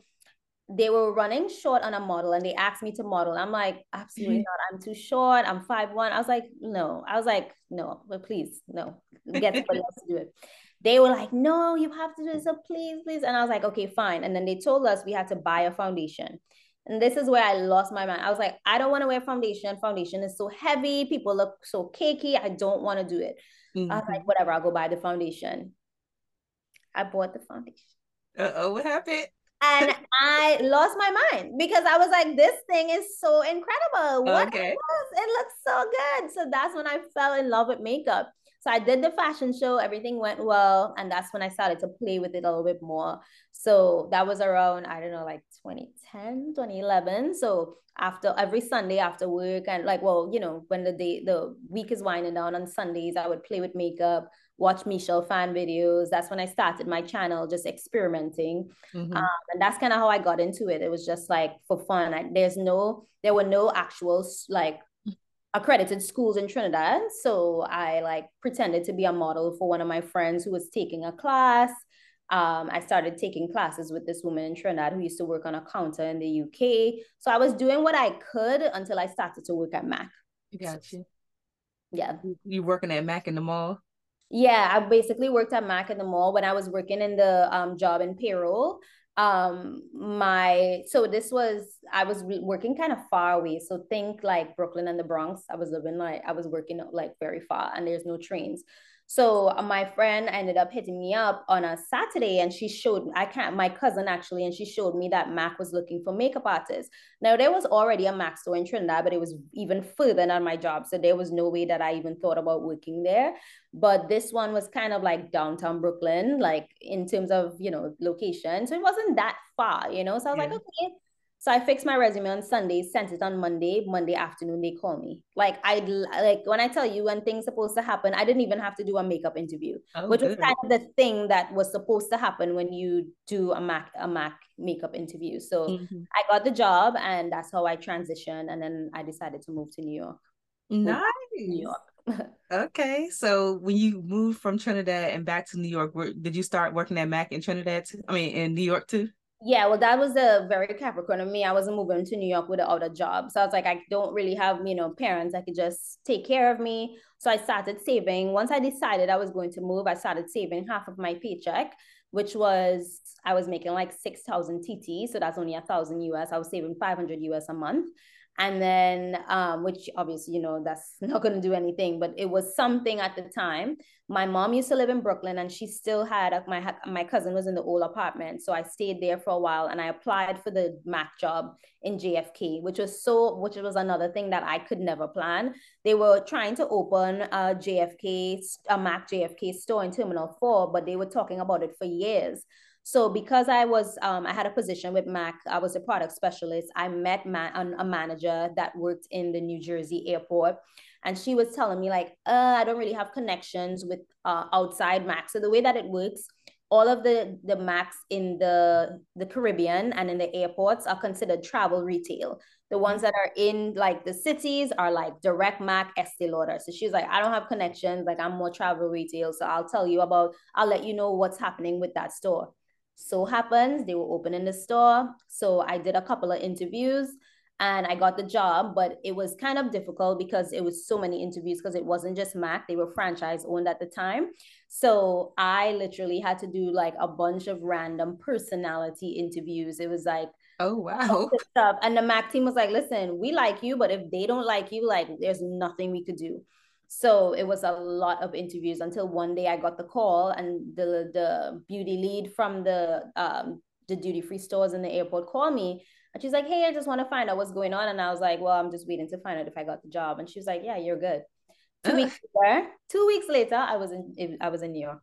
they were running short on a model and they asked me to model. I'm like, absolutely mm-hmm. not. I'm too short. I'm five one. I was like, no. I was like, no, but please, no. Get somebody else to do it. They were like, no, you have to do it. So please, please. And I was like, okay, fine. And then they told us we had to buy a foundation. And this is where I lost my mind. I was like, I don't want to wear foundation. Foundation is so heavy. People look so cakey. I don't want to do it. Mm-hmm. I was like, mm-hmm. whatever, I'll go buy the foundation. I bought the foundation. Uh oh, what happened? And I lost my mind because I was like, this thing is so incredible. What okay. it looks so good. So that's when I fell in love with makeup. So I did the fashion show, everything went well. And that's when I started to play with it a little bit more. So that was around, I don't know, like 2010, 2011. So after every Sunday after work, and like, well, you know, when the day, the week is winding down on Sundays, I would play with makeup, watch Michelle Phan videos. That's when I started my channel, just experimenting. Mm-hmm. Um, and that's kind of how I got into it. It was just like for fun. I, there's no, there were no actual like accredited schools in Trinidad. So I like pretended to be a model for one of my friends who was taking a class. Um, I started taking classes with this woman in Trinidad who used to work on a counter in the UK. So I was doing what I could until I started to work at Mac. Got you. Yeah. You working at Mac in the mall? Yeah, I basically worked at Mac in the mall when I was working in the um, job in payroll. Um my so this was i was re- working kind of far away so think like brooklyn and the bronx i was living like i was working like very far and there's no trains so uh, my friend ended up hitting me up on a Saturday and she showed I can't my cousin actually and she showed me that Mac was looking for makeup artists. Now there was already a Mac store in Trinidad, but it was even further than my job. So there was no way that I even thought about working there. But this one was kind of like downtown Brooklyn, like in terms of you know location. So it wasn't that far, you know. So I was yeah. like, okay, so I fixed my resume on Sunday, sent it on Monday. Monday afternoon, they call me. Like I like when I tell you when things supposed to happen, I didn't even have to do a makeup interview, oh, which good. was kind of the thing that was supposed to happen when you do a Mac a Mac makeup interview. So mm-hmm. I got the job, and that's how I transitioned. And then I decided to move to New York. Nice. New York. okay, so when you moved from Trinidad and back to New York, where, did you start working at Mac in Trinidad? Too? I mean, in New York too. Yeah, well, that was a very Capricorn of me. I wasn't moving to New York without a job. So I was like, I don't really have, you know, parents that could just take care of me. So I started saving. Once I decided I was going to move, I started saving half of my paycheck, which was I was making like 6,000 TT. So that's only a thousand US. I was saving 500 US a month and then um, which obviously you know that's not going to do anything but it was something at the time. My mom used to live in brooklyn and she still had a, my my cousin was in the old apartment. So i stayed there for a while and i applied for the mac job in jfk which was so which was another thing that i could never plan. They were trying to open a jfk a mac jfk store in terminal 4 but they were talking about it for years so because I was, um, I had a position with Mac, I was a product specialist. I met ma- a manager that worked in the New Jersey airport, and she was telling me like, uh, I don't really have connections with uh, outside Mac. So the way that it works, all of the the Macs in the the Caribbean and in the airports are considered travel retail. The ones that are in like the cities are like direct Mac Estee Lauder. So she's like, I don't have connections. Like I'm more travel retail. So I'll tell you about. I'll let you know what's happening with that store so happens they were opening the store. So i did a couple of interviews and i got the job but it was kind of difficult because it was so many interviews because it wasn't just mac they were franchise owned at the time. So i literally had to do like a bunch of random personality interviews. It was like oh wow. stuff. And the mac team was like listen we like you but if they don't like you like there's nothing we could do so it was a lot of interviews until one day I got the call and the the beauty lead from the um the duty free stores in the airport called me and she's like, Hey, I just want to find out what's going on. And I was like, Well, I'm just waiting to find out if I got the job. And she was like, Yeah, you're good. Two weeks later, two weeks later, I was in I was in New York.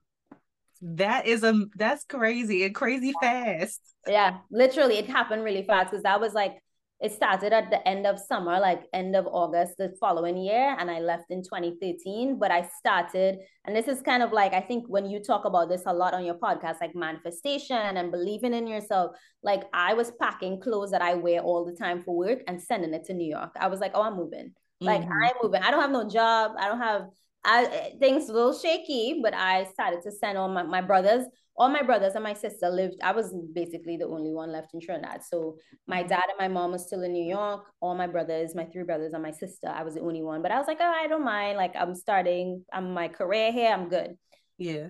That is a that's crazy and crazy fast. Yeah, literally, it happened really fast because that was like it started at the end of summer, like end of August the following year, and I left in 2013. But I started, and this is kind of like I think when you talk about this a lot on your podcast, like manifestation and believing in yourself. Like I was packing clothes that I wear all the time for work and sending it to New York. I was like, oh, I'm moving. Like mm-hmm. I'm moving. I don't have no job. I don't have I things a little shaky, but I started to send all my, my brothers all my brothers and my sister lived i was basically the only one left in trinidad. So my mm-hmm. dad and my mom was still in new york. All my brothers my three brothers and my sister i was the only one. But i was like oh i don't mind. Like i'm starting i'm my career here i'm good. Yeah.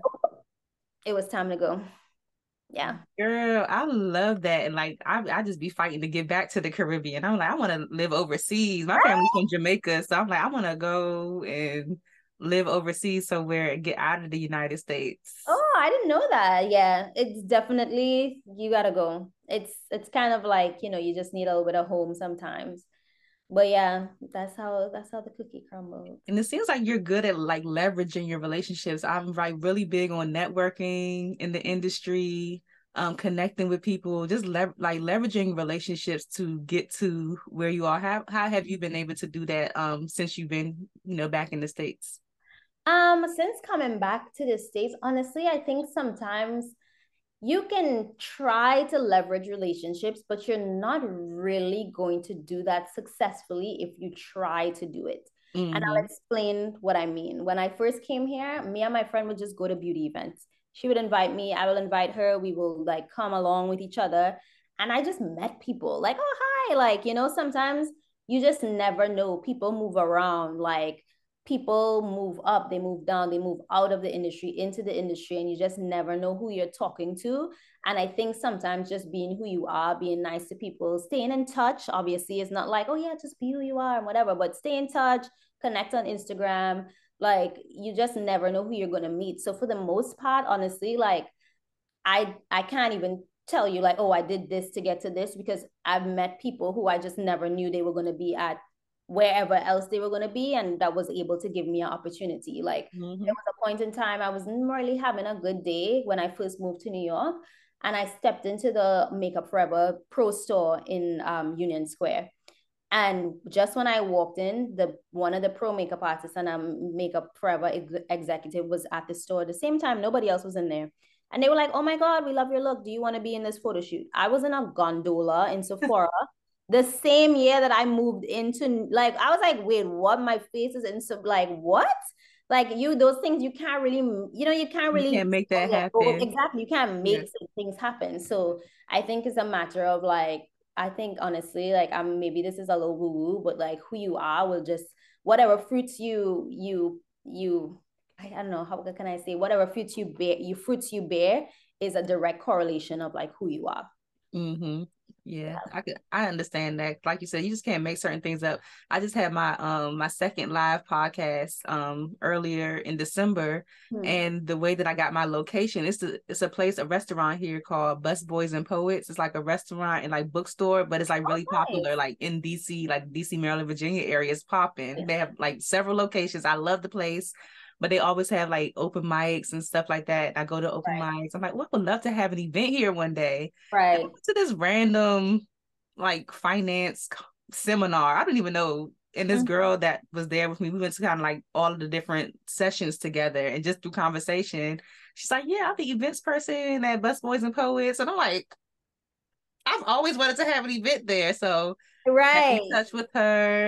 It was time to go. Yeah. Girl i love that. And like I, I just be fighting to get back to the caribbean. I'm like i want to live overseas. My family's from jamaica so i'm like i want to go and live overseas somewhere and get out of the United States. Oh, I didn't know that. Yeah, it's definitely you gotta go. It's it's kind of like you know you just need a little bit of home sometimes. But yeah, that's how that's how the cookie crumbles. And it seems like you're good at like leveraging your relationships. I'm like really big on networking in the industry, um, connecting with people, just le- like leveraging relationships to get to where you are. How how have you been able to do that um since you've been you know back in the states? Um, since coming back to the States, honestly, I think sometimes you can try to leverage relationships, but you're not really going to do that successfully if you try to do it. Mm-hmm. And I'll mm-hmm. explain what I mean. When I first came here, me and my friend would just go to beauty events. She would invite me, I will invite her. We will like come along with each other. And I just met people like, oh, hi. Like, you know, sometimes you just never know. People move around. Like, people move up, they move down, they move out of the industry into the industry, and you just never know who you're talking to. And I think sometimes just being who you are, being nice to people, staying in touch, obviously, is not like, oh, yeah, just be who you are and whatever, but stay in touch, connect on Instagram. Like, you just never know who you're going to meet. So, for the most part, honestly, like, I I can't even tell you like oh i did this to get to this because i've met people who i just never knew they were going to be at wherever else they were going to be and that was able to give me an opportunity like mm-hmm. there was a point in time i wasn't really having a good day when i first moved to new york and i stepped into the makeup forever pro store in um, union square and just when i walked in the one of the pro makeup artists and um, makeup forever ex- executive was at the store at the same time nobody else was in there and they were like, oh my God, we love your look. Do you want to be in this photo shoot? I was in a gondola in Sephora the same year that I moved into, like, I was like, wait, what? My face is in, so, like, what? Like, you, those things you can't really, you know, you can't really you can't make that happen. exactly. You can't make things happen. So I think it's a matter of like, I think honestly, like, I'm maybe this is a little woo woo, but like, who you are will just, whatever fruits you, you, you I, I don't know how can I say whatever fruits you bear you fruits you bear is a direct correlation of like who you are. Mm-hmm. Yeah, I could I understand that. Like you said, you just can't make certain things up. I just had my um my second live podcast um earlier in December, hmm. and the way that I got my location, it's a it's a place, a restaurant here called Busboys and Poets. It's like a restaurant and like bookstore, but it's like really oh, nice. popular, like in DC, like DC, Maryland, Virginia areas popping. Yeah. They have like several locations. I love the place but they always have like open mics and stuff like that. I go to open right. mics. I'm like, well, I would love to have an event here one day. Right. To this random like finance seminar. I don't even know. And this mm-hmm. girl that was there with me, we went to kind of like all of the different sessions together and just through conversation, she's like, Yeah, I'm the events person at Busboys and Poets. And I'm like, I've always wanted to have an event there. So right in touch with her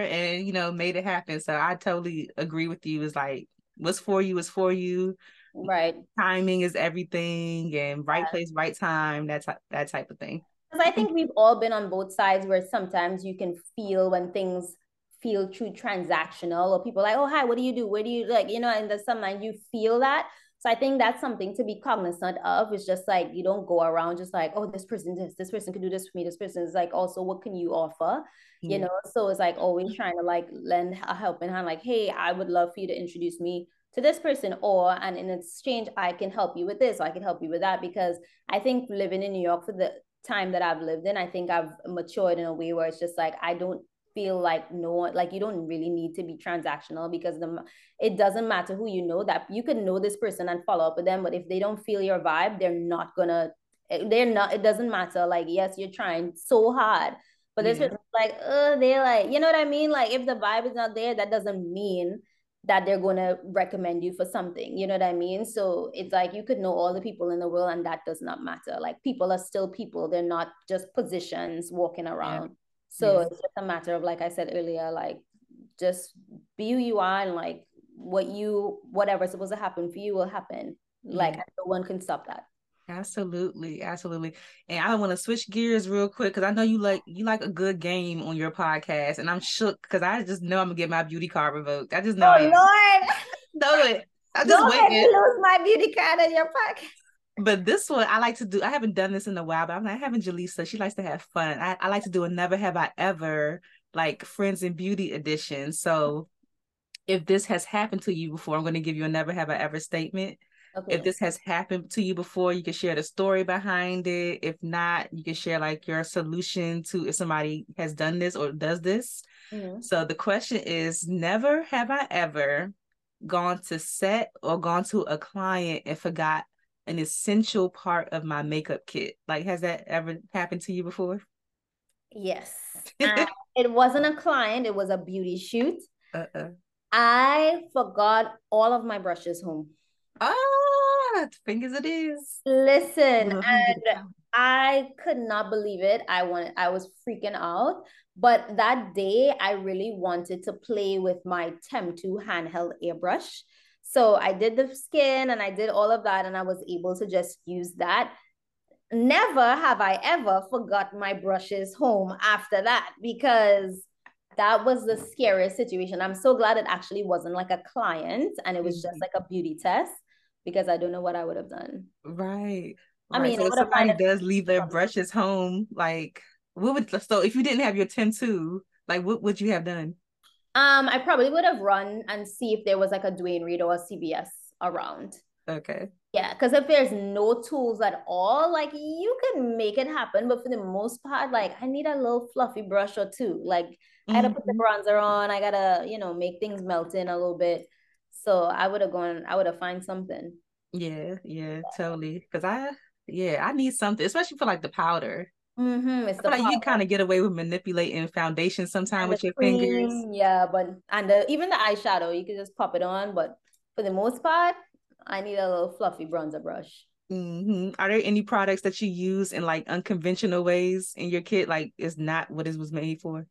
and you know made it happen. So I totally agree with you. Is like what's for you is for you. Right. Timing is everything and right yeah. place, right time, that, t- that type of thing. Because I think we've all been on both sides where sometimes you can feel when things feel too transactional or people like, oh, hi, what do you do? Where do you like, you know, and there's sometimes you feel that. So I think that's something to be cognizant of. It's just like you don't go around just like, oh, this person this, this person can do this for me. This person is like also what can you offer? You know, so it's like always trying to like lend a helping hand, like, hey, I would love for you to introduce me to this person or and in exchange i can help you with this or i can help you with that because i think living in new york for the time that i've lived in i think i've matured in a way where it's just like i don't feel like no one like you don't really need to be transactional because the it doesn't matter who you know that you can know this person and follow up with them but if they don't feel your vibe they're not gonna they're not it doesn't matter. Like yes you're trying so hard but this yeah. like uh they're like you know what i mean? Like if the vibe is not there that doesn't mean that they're going to recommend you for something you know what i mean? So it's like you could know all the people in the world and that does not matter. Like people are still people. They're not just positions walking around so it's just a matter of like i said earlier like just be who you are and like what you whatever's supposed to happen for you will happen like no one can stop that Absolutely, absolutely. And I want to switch gears real quick because I know you like you like a good game on your podcast, and I'm shook because I just know I'm gonna get my beauty card revoked. I just know. Oh Lord, know it. I just Don't waiting. lose my beauty card on your podcast. But this one I like to do. I haven't done this in a while, but I'm not having Jaleesa. She likes to have fun. I, I like to do a never have I ever like friends and beauty edition. So if this has happened to you before, I'm going to give you a never have I ever statement Okay. If this has happened to you before, you can share the story behind it. If not, you can share like your solution to if somebody has done this or does this. Mm-hmm. So the question is never have I ever gone to set or gone to a client and forgot an essential part of my makeup kit. Like has that ever happened to you before? Yes. it wasn't a client, it was a beauty shoot. Uh-uh. I forgot all of my brushes home. Oh, ah, fingers it is. Listen, and I could not believe it. I wanted, I was freaking out. But that day, I really wanted to play with my Temptu handheld airbrush. So I did the skin and I did all of that, and I was able to just use that. Never have I ever forgot my brushes home after that because that was the scariest situation. I'm so glad it actually wasn't like a client and it was just mm-hmm. like a beauty test because I don't know what I would have done. Right. I right. mean, so if somebody does leave their brushes home, like what would so if you didn't have your Temptu, like what would you have done? Um, I probably would have run and see if there was like a Duane Reade or a CVS around. Okay. Yeah, because if there's no tools at all, like you can make it happen. But for the most part, like I need a little fluffy brush or two. Like mm-hmm. I gotta put the mm-hmm. bronzer on. I gotta, you know, make things melt in a little bit. So I would have gone. I would have find something. Yeah, yeah, totally. Because I, yeah, I need something, especially for like the powder. Mm-hmm. It's like you kind of get away with manipulating foundation sometimes with your cream, fingers. Yeah, but and the, even the eyeshadow, you can just pop it on. But for the most part, I need a little fluffy bronzer brush. Mm-hmm. Are there any products that you use in like unconventional ways in your kit? Like, it's not what it was made for?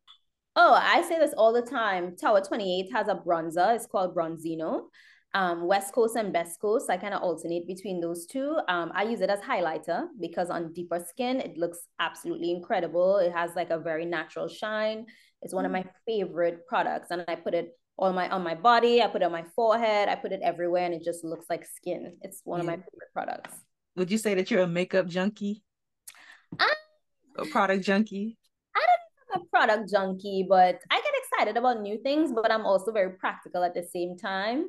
Oh, I say this all the time. Tower 28 has a bronzer. It's called Bronzino um, West Coast and Best Coast. I kind of alternate between those two. Um, I use it as highlighter because on deeper skin, it looks absolutely incredible. It has like a very natural shine. It's one of my favorite products, and I put it on my on my body. I put it on my forehead. I put it everywhere, and it just looks like skin. It's one yeah. of my favorite products. Would you say that you're a makeup junkie? A product junkie? I don't know a product junkie, but I get excited about new things, but I'm also very practical at the same time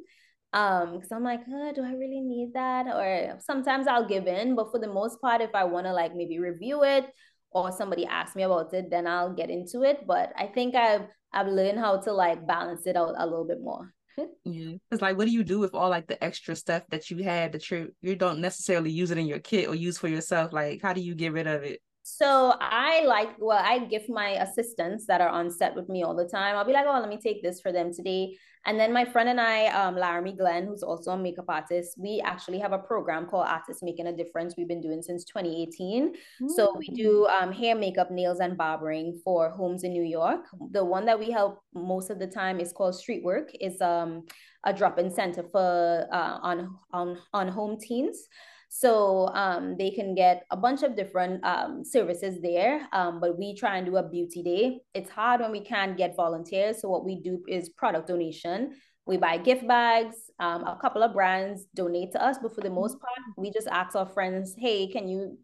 um because i'm like oh, do i really need that? Or sometimes i'll give in but for the most part if i want to like maybe review it or somebody asks me about it then i'll get into it. But i think i've i've learned how to like balance it out a little bit more. Yeah it's like what do you do with all like the extra stuff that you had that you you don't necessarily use it in your kit or use for yourself? Like how do you get rid of it so I like, well, I give my assistants that are on set with me all the time. I'll be like, oh, let me take this for them today. And then my friend and I, um, Laramie Glenn, who's also a makeup artist, we actually have a program called Artists Making a Difference. We've been doing since 2018. Mm-hmm. So we do mm. um, hair, makeup, nails, and barbering for homes in New York. The one that we help most of the time is called Street Work. It's um, a drop-in center for uh, on on on home teens. So um, they can get a bunch of different um, services there. Um, but we try and do a beauty day. It's hard when we can't get volunteers. So what we do is product donation. We buy gift bags. Um, a couple of brands donate to us, but for the most part, we just ask our friends, "Hey, can you?"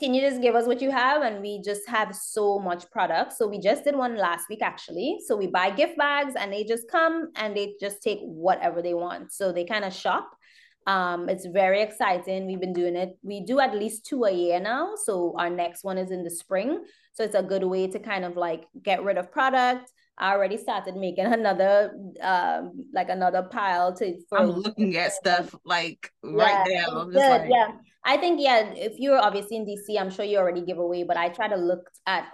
can you just give us what you have and we just have so much product so we just did one last week actually so we buy gift bags and they just come and they just take whatever they want so they kind of shop um, it's very exciting. We've been doing it. We do at least two a year now. So our next one is in the spring. So it's a good way to kind of like get rid of product. I already started making another um like another pile to for I'm looking at stuff like right yeah, now. Like... Yeah. I think yeah, if you're obviously in DC, I'm sure you already give away, but I try to look at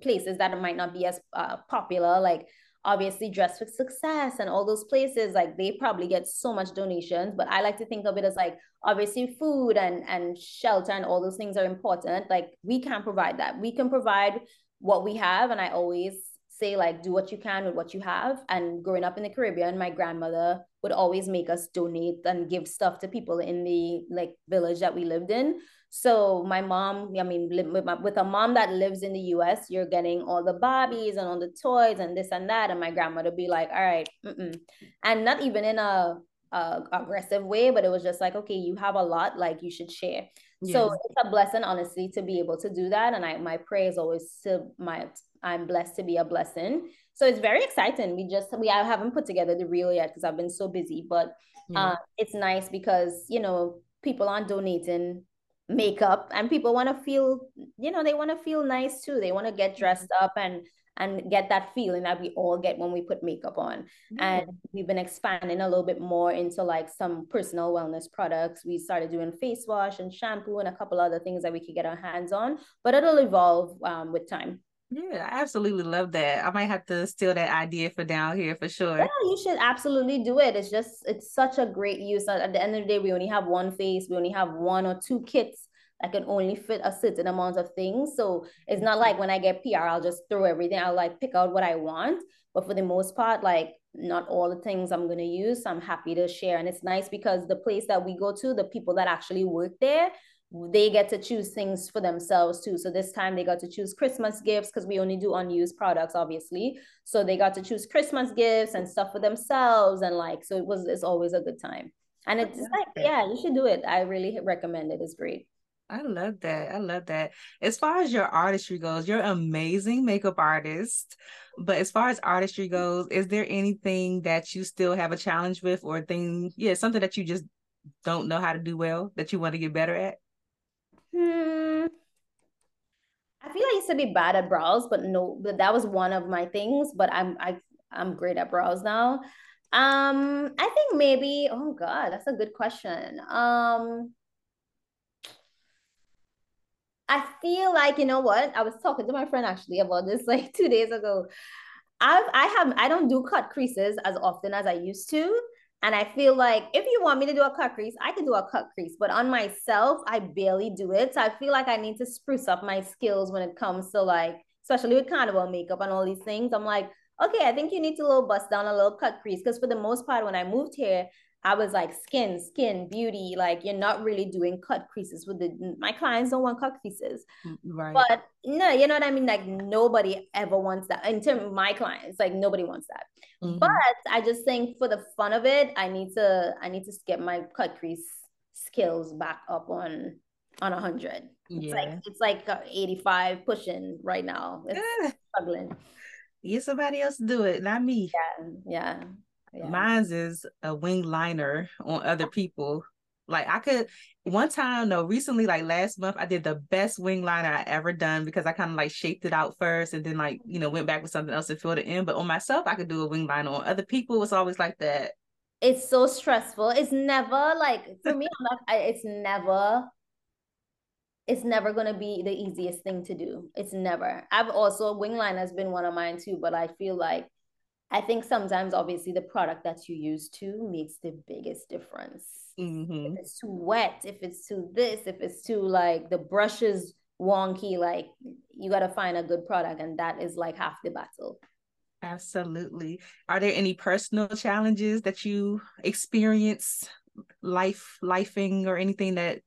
places that might not be as uh, popular, like obviously dress for success and all those places like they probably get so much donations but i like to think of it as like obviously food and and shelter and all those things are important. Like we can provide that. We can provide what we have and i always say like do what you can with what you have. And growing up in the caribbean my grandmother would always make us donate and give stuff to people in the like village that we lived in so my mom, I mean, with, my, with a mom that lives in the U.S., you're getting all the Barbies and all the toys and this and that, and my grandmother be like, "All right," mm-mm. and not even in a, aggressive way, but it was just like, "Okay, you have a lot, like you should share." Yes. So it's a blessing, honestly, to be able to do that, and I my prayer is always to my I'm blessed to be a blessing. So it's very exciting. We just we I haven't put together the reel yet because I've been so busy, but yeah. uh, it's nice because you know people aren't donating makeup and people want to feel you know they want to feel nice too they want to get mm-hmm. dressed up and and get that feeling that we all get when we put makeup on mm-hmm. and we've been expanding a little bit more into like some personal wellness products we started doing face wash and shampoo and a couple other things that we could get our hands on but it'll evolve um, with time Yeah, I absolutely love that. I might have to steal that idea for down here for sure. Yeah, you should absolutely do it. It's just it's such a great use. At the end of the day, we only have one face, we only have one or two kits that can only fit a certain amount of things. So it's not like when I get PR, I'll just throw everything. I'll like pick out what I want. But for the most part, like not all the things I'm gonna use. I'm happy to share. And it's nice because the place that we go to, the people that actually work there, they get to choose things for themselves too. So this time they got to choose Christmas gifts because we only do unused products, obviously. So they got to choose Christmas gifts and stuff for themselves, and like so it was. It's always a good time, and it's like yeah, you should do it. I really recommend it. It's great. I love that. I love that. As far as your artistry goes, you're amazing makeup artist. But as far as artistry goes, is there anything that you still have a challenge with or thing, yeah, something that you just don't know how to do well that you want to get better at? Hmm. I feel I used to be bad at brows, but no, but that was one of my things. But I'm I I'm great at brows now. Um, I think maybe, oh God, that's a good question. Um, I feel like, you know what? I was talking to my friend actually about this like two days ago. I've I have I don't do cut creases as often as I used to. And I feel like if you want me to do a cut crease, I can do a cut crease. But on myself, I barely do it. So I feel like I need to spruce up my skills when it comes to like, especially with carnival makeup and all these things. I'm like, okay, I think you need to little bust down a little cut crease. Because for the most part, when I moved here, I was like skin, skin, beauty. Like you're not really doing cut creases with the my clients don't want cut creases. Mm, right. But no, you know what I mean? Like nobody ever wants that. In terms of my clients, like nobody wants that. Mm-hmm. But I just think for the fun of it, I need to I need to get my cut crease skills back up on on a hundred. Yeah. It's like it's like 85 pushing right now. It's struggling. You somebody else do it, not me. Yeah, yeah. Yeah. Mine's is a wing liner on other oh. people. Like I could one time, no, recently, like last month, I did the best wing liner I ever done because I kind of like shaped it out first and then like, you know, went back with something else and fill it in. But on myself, I could do a wing liner. On other people, it's always like that. It's so stressful. It's never like for me, not, I, it's never it's never going to be the easiest thing to do. It's never. I've also wing liner has been one of mine too, but I feel like I think sometimes, obviously, the product that you use too makes the biggest difference. Mm-hmm. If it's too wet, if it's too this, if it's too like the brushes wonky, like you got to find a good product, and that is like half the battle. Absolutely. Are there any personal challenges that you experience, life, lifing, or anything that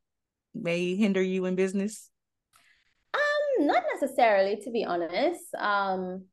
may hinder you in business? Um, not necessarily, to be honest. Um,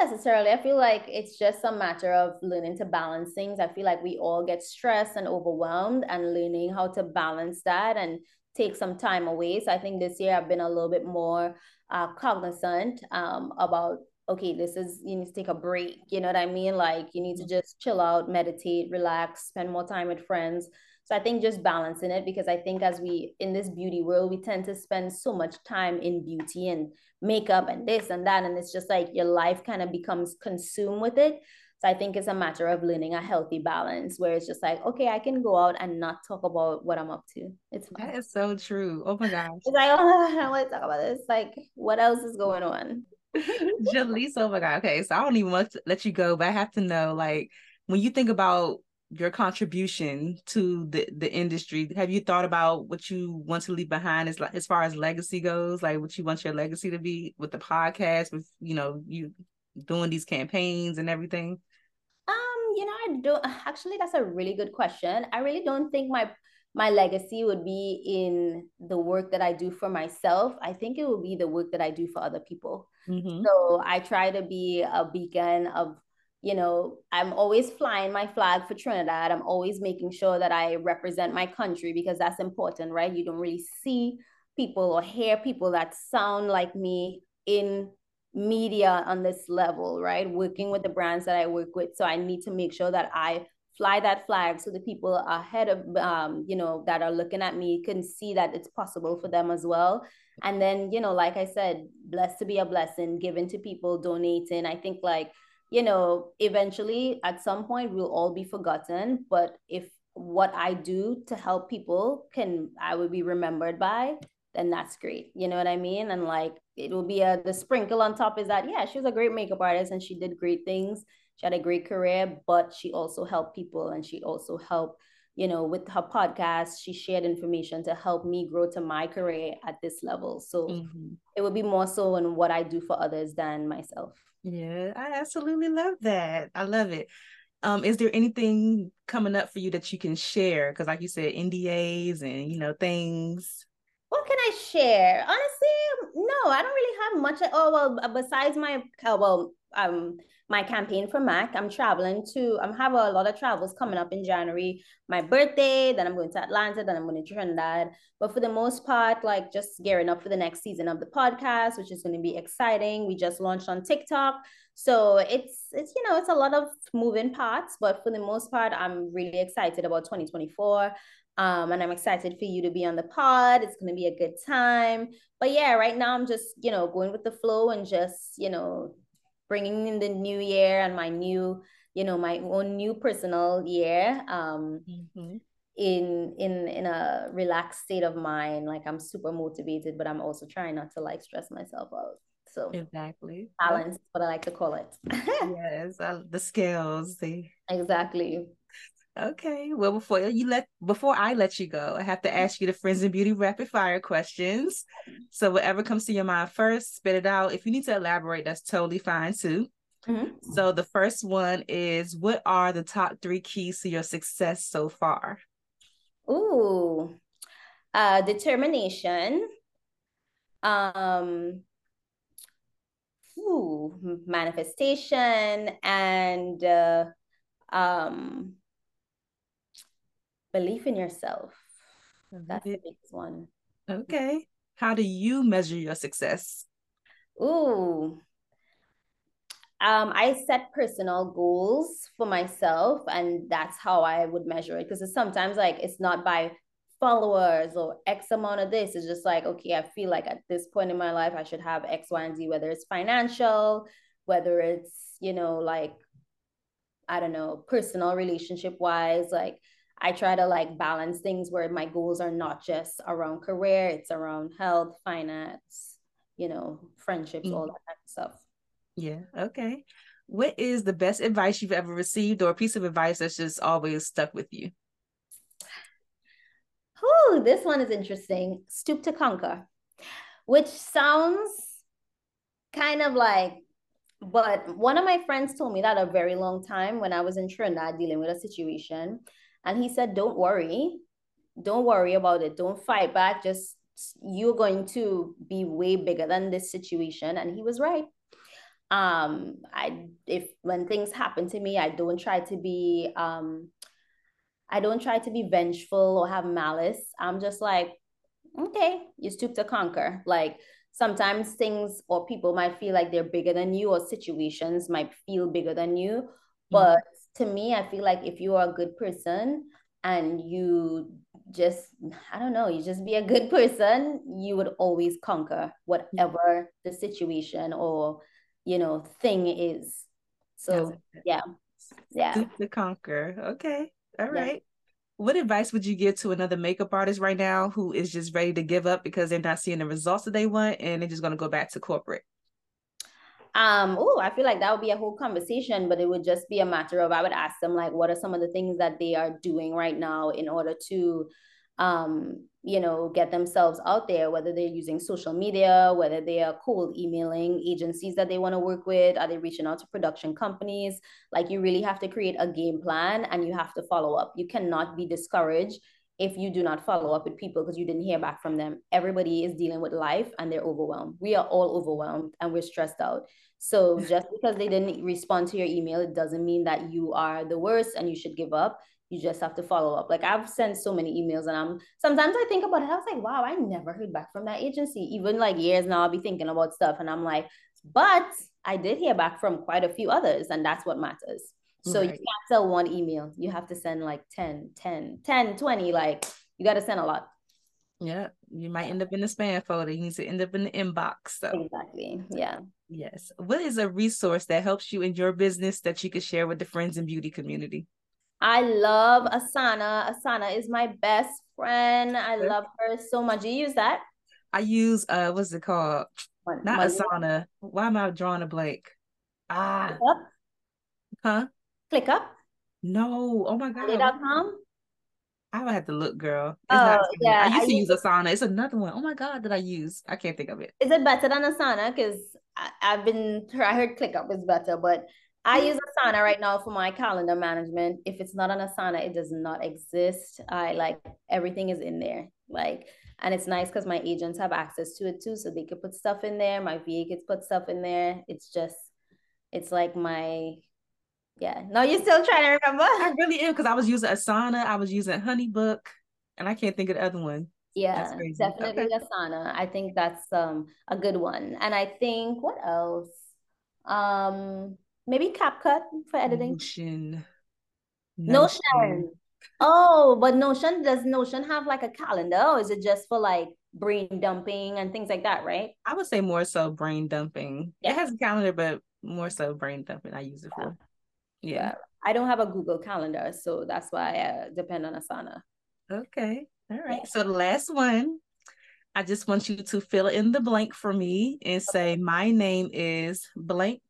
necessarily. I feel like it's just a matter of learning to balance things. I feel like we all get stressed and overwhelmed and learning how to balance that and take some time away. So I think this year I've been a little bit more uh, cognizant um, about okay, this is you need to take a break. You know what I mean? Like you need to mm-hmm. just chill out, meditate, relax, spend more time with friends. So I think just balancing it because I think as we in this beauty world, we tend to spend so much time in beauty and makeup and this and that. And it's just like your life kind of becomes consumed with it. So I think it's a matter of learning a healthy balance where it's just like, okay, I can go out and not talk about what I'm up to. It's fine. That is so true. Oh my gosh. It's like, oh, I don't want to talk about this. Like, what else is going on? Jaleesa, oh my God. Okay. So I don't even want to let you go, but I have to know, like, when you think about your contribution to the the industry have you thought about what you want to leave behind as as far as legacy goes like what you want your legacy to be with the podcast with you know you doing these campaigns and everything um you know i don't actually that's a really good question i really don't think my my legacy would be in the work that i do for myself i think it would be the work that i do for other people mm-hmm. so i try to be a beacon of you know, I'm always flying my flag for Trinidad. I'm always making sure that I represent my country because that's important, right? You don't really see people or hear people that sound like me in media on this level, right? Working with the brands that I work with. So I need to make sure that I fly that flag so the people ahead of um, you know that are looking at me can see that it's possible for them as well and then you know like i said blessed to be a blessing given to people donating i think like you know, eventually at some point we'll all be forgotten. But if what I do to help people can I will be remembered by, then that's great. You know what I mean? And like it will be a the sprinkle on top is that yeah, she was a great makeup artist and she did great things. She had a great career, but she also helped people and she also helped, you know, with her podcast, she shared information to help me grow to my career at this level. So mm-hmm. it would be more so in what I do for others than myself. Yeah, I absolutely love that. I love it. Um, is there anything coming up for you that you can share? Because, like you said, NDAs and you know things. What can I share? Honestly, no, I don't really have much. Oh well, besides my uh, well, um, my campaign for Mac. I'm traveling to, I'm having a lot of travels coming up in January. My birthday, then I'm going to Atlanta, then I'm going to Trinidad. But for the most part, like just gearing up for the next season of the podcast, which is going to be exciting. We just launched on TikTok. So it's it's you know, it's a lot of moving parts, but for the most part, I'm really excited about 2024. Um, and I'm excited for you to be on the pod. It's going to be a good time. But yeah, right now I'm just, you know, going with the flow and just, you know, bringing in the new year and my new you know my own new personal year um mm-hmm. in in in a relaxed state of mind. Like i'm super motivated but i'm also trying not to like stress myself out. So exactly. balance what i like to call it. Yes uh, the scales the exactly Okay. Well, before you let before I let you go, I have to ask you the friends and beauty rapid fire questions. So whatever comes to your mind first, spit it out. If you need to elaborate, that's totally fine too. Mm-hmm. So the first one is what are the top three keys to your success so far? Ooh. Uh determination. Um ooh, manifestation and uh um belief in yourself. That's the biggest one. Okay. How do you measure your success? Ooh. Um, I set personal goals for myself, and that's how I would measure it. Because sometimes, like, it's not by followers or X amount of this. It's just like, okay, I feel like at this point in my life, I should have X, Y, and Z, whether it's financial, whether it's, you know, like, I don't know, personal relationship wise, like, I try to like balance things where my goals are not just around career, it's around health, finance, you know, friendships, mm all that kind of stuff. Yeah. Okay. What is the best advice you've ever received or a piece of advice that's just always stuck with you? Oh, this one is interesting. Stoop to conquer, which sounds kind of like, but one of my friends told me that a very long time when I was in Trinidad dealing with a situation. And he said, Don't worry. Don't worry about it. Don't fight back. Just you're going to be way bigger than this situation. And he was right. Um, I if when things happen to me, I don't try to be um I don't try to be vengeful or have malice. I'm just like, okay, you stoop to conquer. Like sometimes things or people might feel like they're bigger than you, or situations might feel bigger than you. Mm-hmm. But to me, I feel like if you are a good person and you just, I don't know, you just be a good person, you would always conquer mm-hmm. whatever the situation or, you know, thing is. So, yeah. Yeah. To conquer. Okay. All right. Yeah. What advice would you give to another makeup artist right now who is just ready to give up because they're not seeing the results that they want and they're just going to go back to corporate? Um, oh, I feel like that would be a whole conversation, but it would just be a matter of I would ask them like, what are some of the things that they are doing right now in order to, um, you know, get themselves out there, whether they're using social media, whether they are cold emailing agencies that they want to work with, are they reaching out to production companies? Like you really have to create a game plan and you have to follow up. You cannot be discouraged if you do not follow up with people because you didn't hear back from them. Everybody is dealing with life and they're overwhelmed. We are all overwhelmed and we're stressed out. So just because they didn't respond to your email, it doesn't mean that you are the worst and you should give up. You just have to follow up. Like I've sent so many emails and I'm sometimes I think about it. I was like, wow, I never heard back from that agency. Even like years now, I'll be thinking about stuff and I'm like, but I did hear back from quite a few others, and that's what matters. So right. you can't sell one email. You have to send like 10, 10, 10, 20. Like you got to send a lot. Yeah. You might end up in the spam folder. You need to end up in the inbox. So exactly. Yeah. Yes. What is a resource that helps you in your business that you could share with the friends and beauty community? I love Asana. Asana is my best friend. I love her so much. Do you use that? I use uh what's it called? Not Money? Asana. Why am I drawing a blank? Ah. Huh? ClickUp. No. Oh my god. Monday.com? I would have to look, girl. It's oh, yeah. I used I to use Asana. It's another one. Oh my god, did I use? I can't think of it. Is it better than Asana? Because I've been I heard ClickUp is better, but I mm. use Asana right now for my calendar management. If it's not on Asana, it does not exist. I like everything is in there. Like, and it's nice because my agents have access to it too. So they could put stuff in there. My VA gets put stuff in there. It's just, it's like my, yeah. No, you're still trying to remember? I really am because I was using Asana, I was using Honeybook, and I can't think of the other one. Yeah, definitely okay. Asana. I think that's um a good one. And I think what else? Um maybe CapCut for editing. Notion. Notion. Notion. Oh, but Notion does Notion have like a calendar, or is it just for like brain dumping and things like that, right? I would say more so brain dumping. Yeah. It has a calendar, but more so brain dumping. I use it yeah. for. Yeah. yeah. I don't have a Google Calendar, so that's why I uh, depend on Asana. Okay. All right. Yeah. So the last one, I just want you to fill in the blank for me and say. My name is blank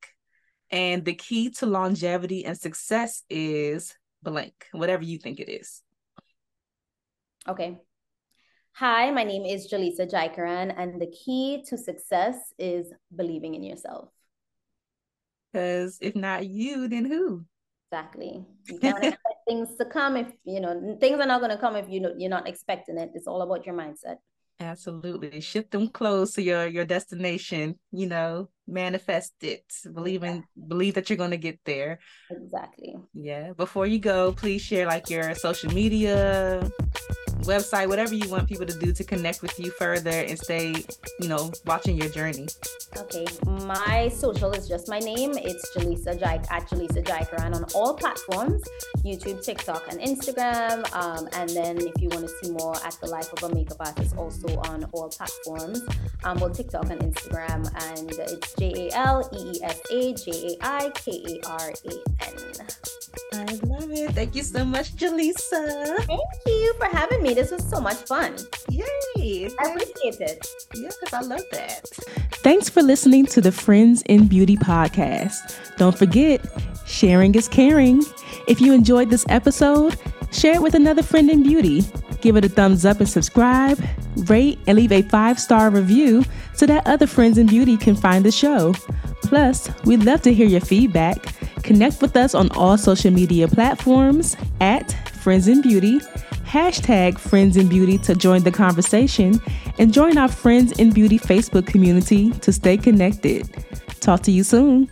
and the key to longevity and success is blank, whatever you think it is. Okay. Hi, my name is Jaleesa Jaikaran, and the key to success is believing in yourself. Because if not you, then who? Exactly. You can't expect things to come if you know things are not going to come if you know you're not expecting it. It's all about your mindset. Absolutely. Shift them close to your your destination, you know, manifest it. Believe in believe that you're gonna get there. Exactly. Yeah. Before you go, please share like your social media, website, whatever you want people to do to connect with you further and stay, you know, watching your journey. Okay. My social is just my name. It's Jaleesa Jaik at Jaleesa Jaikaran on all platforms YouTube, TikTok, and Instagram. Um, and then if you want to see more at the life of a makeup artist, also on all platforms, um, well, TikTok and Instagram. And it's J A L E E S A J A I K A R A N. I love it. Thank you so much, Jaleesa. Thank you for having me. This was so much fun. Yay. I appreciate it. Yeah, because I love that. Thanks for listening to the Friends in Beauty podcast. Don't forget, sharing is caring. If you enjoyed this episode, share it with another friend in beauty. Give it a thumbs up and subscribe, rate, and leave a five star review so that other friends in beauty can find the show. Plus, we'd love to hear your feedback. Connect with us on all social media platforms at Friends in Beauty, hashtag Friends in Beauty to join the conversation, and join our Friends in Beauty Facebook community to stay connected. Talk to you soon.